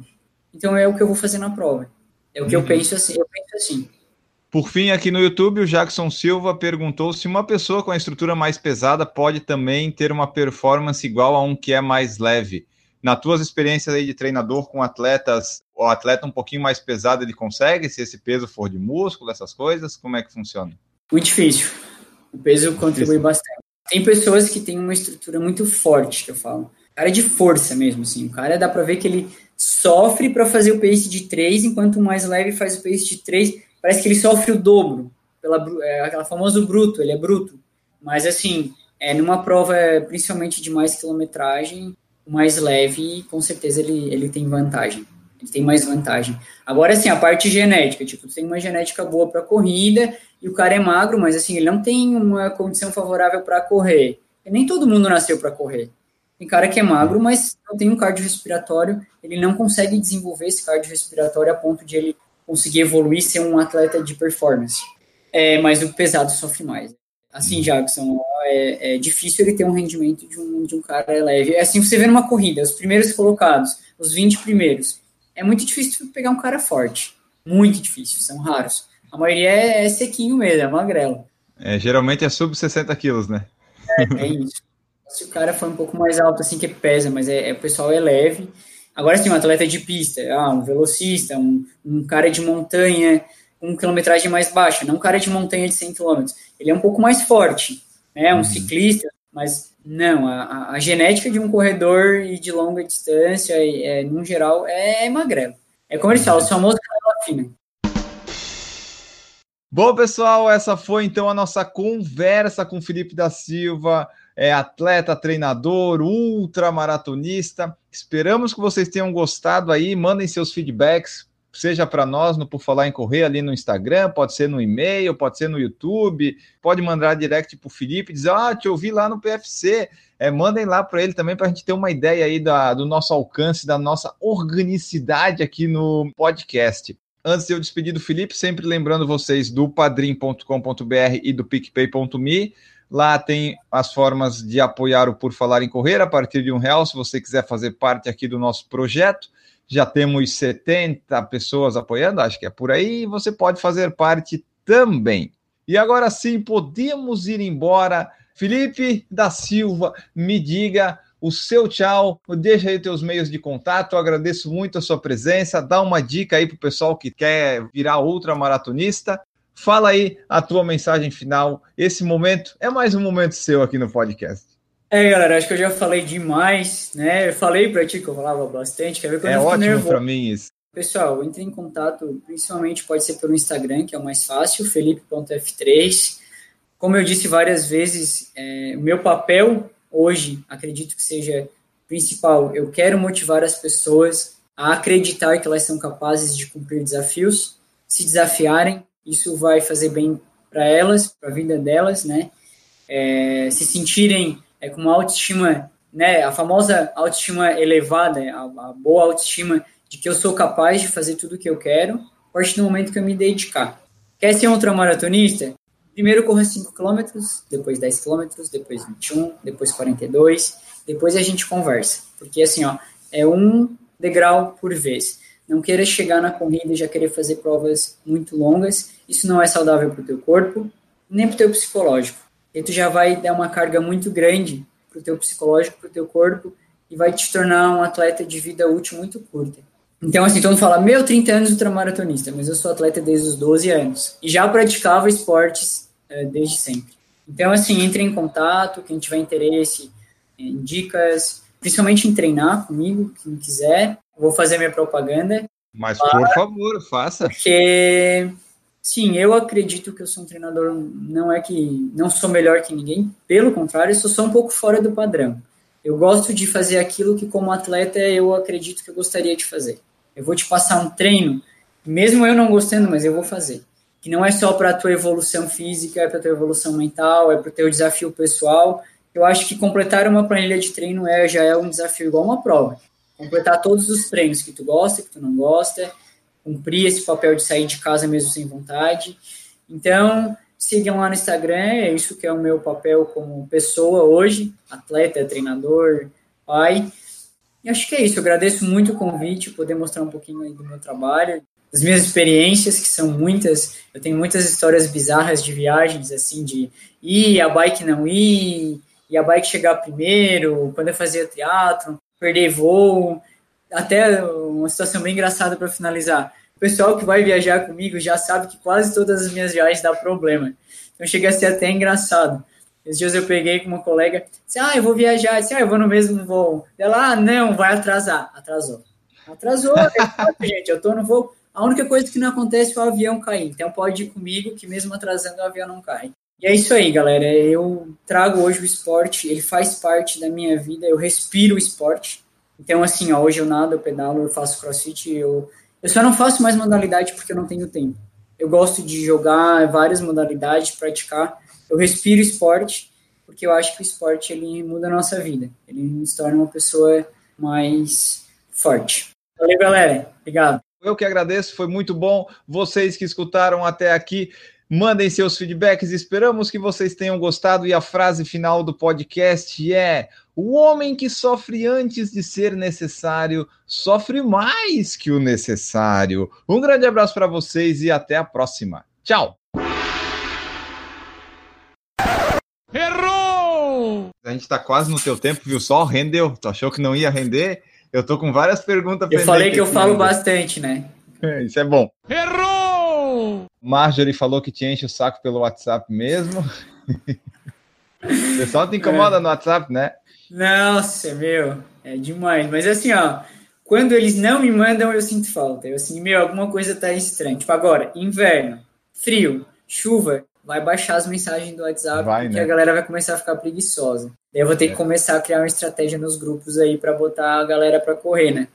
Então é o que eu vou fazer na prova. É o que uhum. eu penso assim, eu penso assim. Por fim, aqui no YouTube, o Jackson Silva perguntou se uma pessoa com a estrutura mais pesada pode também ter uma performance igual a um que é mais leve. Nas tuas experiências aí de treinador com atletas, o atleta um pouquinho mais pesado, ele consegue, se esse peso for de músculo, essas coisas, como é que funciona? Muito difícil. O peso contribui bastante. Tem pessoas que têm uma estrutura muito forte, que eu falo. Cara é de força mesmo, assim. O cara dá pra ver que ele sofre para fazer o pace de 3, enquanto o mais leve faz o pace de 3 parece que ele sofre o dobro, pela é, aquela famoso bruto, ele é bruto. Mas assim, é, numa prova, principalmente de mais quilometragem, o mais leve, com certeza ele, ele tem vantagem. Ele tem mais vantagem. Agora, assim, a parte genética, tipo, tem uma genética boa para corrida e o cara é magro, mas assim, ele não tem uma condição favorável para correr. E nem todo mundo nasceu para correr. Tem cara que é magro, mas não tem um cardiorrespiratório, ele não consegue desenvolver esse cardiorrespiratório a ponto de ele conseguir evoluir ser um atleta de performance. É, mas o pesado sofre mais. Assim, Jackson, é, é difícil ele ter um rendimento de um, de um cara leve. É assim, você vê numa corrida, os primeiros colocados, os 20 primeiros, é muito difícil pegar um cara forte. Muito difícil, são raros. A maioria é, é sequinho mesmo, é magrelo. É, geralmente é sub 60 quilos, né? É, é isso. Se o cara for um pouco mais alto, assim, que pesa, mas é, é o pessoal é leve. Agora, sim, um atleta de pista, ah, um velocista, um, um cara de montanha com quilometragem mais baixa, não um cara de montanha de 100 km. Ele é um pouco mais forte, né? Um uhum. ciclista, mas não, a, a, genética de um corredor e de longa distância, é, no geral, é, é magrelo. É como eles falam, o famoso canela fina. Bom, pessoal, essa foi então a nossa conversa com Felipe da Silva, é atleta, treinador, ultramaratonista. Esperamos que vocês tenham gostado aí. Mandem seus feedbacks, seja para nós no Por Falar em Correr ali no Instagram, pode ser no e-mail, pode ser no YouTube, pode mandar direct para o Felipe, dizer, ah, te ouvi lá no PFC. É, mandem lá para ele também para a gente ter uma ideia aí da, do nosso alcance, da nossa organicidade aqui no podcast. Antes de eu despedir do Felipe, sempre lembrando vocês do padrim.com.br e do picpay.me. Lá tem as formas de apoiar o Por Falar em Correr a partir de um real, se você quiser fazer parte aqui do nosso projeto. Já temos 70 pessoas apoiando, acho que é por aí, você pode fazer parte também. E agora sim, podemos ir embora. Felipe da Silva, me diga o seu tchau, deixa aí teus meios de contato, eu agradeço muito a sua presença, dá uma dica aí para o pessoal que quer virar ultramaratonista Fala aí a tua mensagem final. Esse momento é mais um momento seu aqui no podcast. É, galera, acho que eu já falei demais, né? Eu falei para ti que eu falava bastante. Quer ver quando é ótimo para mim isso. Pessoal, entre em contato, principalmente pode ser pelo Instagram, que é o mais fácil, felipe.f3. Como eu disse várias vezes, é, meu papel hoje, acredito que seja principal, eu quero motivar as pessoas a acreditar que elas são capazes de cumprir desafios, se desafiarem, isso vai fazer bem para elas, para a vida delas, né? É, se sentirem é, com uma autoestima, né? A famosa autoestima elevada, a, a, boa autoestima de que eu sou capaz de fazer tudo o que eu quero, a partir do momento que eu me dedicar. Quer ser um ultramaratonista? Primeiro corra 5 km, depois 10 km, depois 21, depois 42, depois a gente conversa. Porque assim, ó, é um degrau por vez. Não queira chegar na corrida e já querer fazer provas muito longas. Isso não é saudável para o teu corpo, nem para o teu psicológico. E tu já vai dar uma carga muito grande para o teu psicológico, para o teu corpo, e vai te tornar um atleta de vida útil muito curta. Então, assim, todo mundo fala, meu, 30 anos ultramaratonista, mas eu sou atleta desde os 12 anos. E já praticava esportes é, desde sempre. Então, assim, entre em contato, quem tiver interesse em dicas, principalmente em treinar comigo, quem quiser vou fazer minha propaganda. Mas, por favor, faça. Porque, sim, eu acredito que eu sou um treinador, não é que não sou melhor que ninguém, pelo contrário, eu sou só um pouco fora do padrão. Eu gosto de fazer aquilo que, como atleta, eu acredito que eu gostaria de fazer. Eu vou te passar um treino, mesmo eu não gostando, mas eu vou fazer. Que não é só para a tua evolução física, é para a tua evolução mental, é para o teu desafio pessoal. Eu acho que completar uma planilha de treino é, já é um desafio igual uma prova completar todos os treinos que tu gosta, que tu não gosta, cumprir esse papel de sair de casa mesmo sem vontade. Então, sigam lá no Instagram, é isso que é o meu papel como pessoa hoje, atleta, treinador, pai. E acho que é isso, eu agradeço muito o convite, poder mostrar um pouquinho aí do meu trabalho, das minhas experiências, que são muitas. Eu tenho muitas histórias bizarras de viagens, assim, de ir, a bike não ir, e a bike chegar primeiro, quando eu fazia teatro, perder voo, até uma situação bem engraçada para finalizar. O pessoal que vai viajar comigo já sabe que quase todas as minhas viagens dá problema. Então chega a ser até engraçado. Esses dias eu peguei com uma colega, disse, ah, eu vou viajar, disse, ah, eu vou no mesmo voo. Ela, ah, não, vai atrasar. Atrasou. Atrasou, gente, eu tô no voo. A única coisa que não acontece é o avião cair. Então pode ir comigo que mesmo atrasando o avião não cai. E é isso aí, galera. Eu trago hoje o esporte, ele faz parte da minha vida, eu respiro o esporte. Então, assim, ó, hoje eu nado, eu pedalo, eu faço crossfit, eu, eu só não faço mais modalidade porque eu não tenho tempo. Eu gosto de jogar várias modalidades, praticar. Eu respiro esporte porque eu acho que o esporte ele muda a nossa vida. Ele nos torna uma pessoa mais forte. Valeu, galera. Obrigado. Eu que agradeço, foi muito bom. Vocês que escutaram até aqui, mandem seus feedbacks. Esperamos que vocês tenham gostado. E a frase final do podcast é: O homem que sofre antes de ser necessário sofre mais que o necessário. Um grande abraço para vocês e até a próxima. Tchau! Errou! A gente está quase no teu tempo, viu só? Rendeu. Tu achou que não ia render? Eu tô com várias perguntas. Eu falei que eu falo bastante, né? Isso é bom. Errou! Marjorie falou que te enche o saco pelo WhatsApp mesmo. o pessoal te incomoda é. no WhatsApp, né? Nossa, meu, é demais. Mas assim, ó, quando eles não me mandam, eu sinto falta. Eu assim, meu, alguma coisa tá estranha. Tipo, agora, inverno, frio, chuva, vai baixar as mensagens do WhatsApp vai, porque né? a galera vai começar a ficar preguiçosa. Daí eu vou ter é. que começar a criar uma estratégia nos grupos aí para botar a galera para correr, né?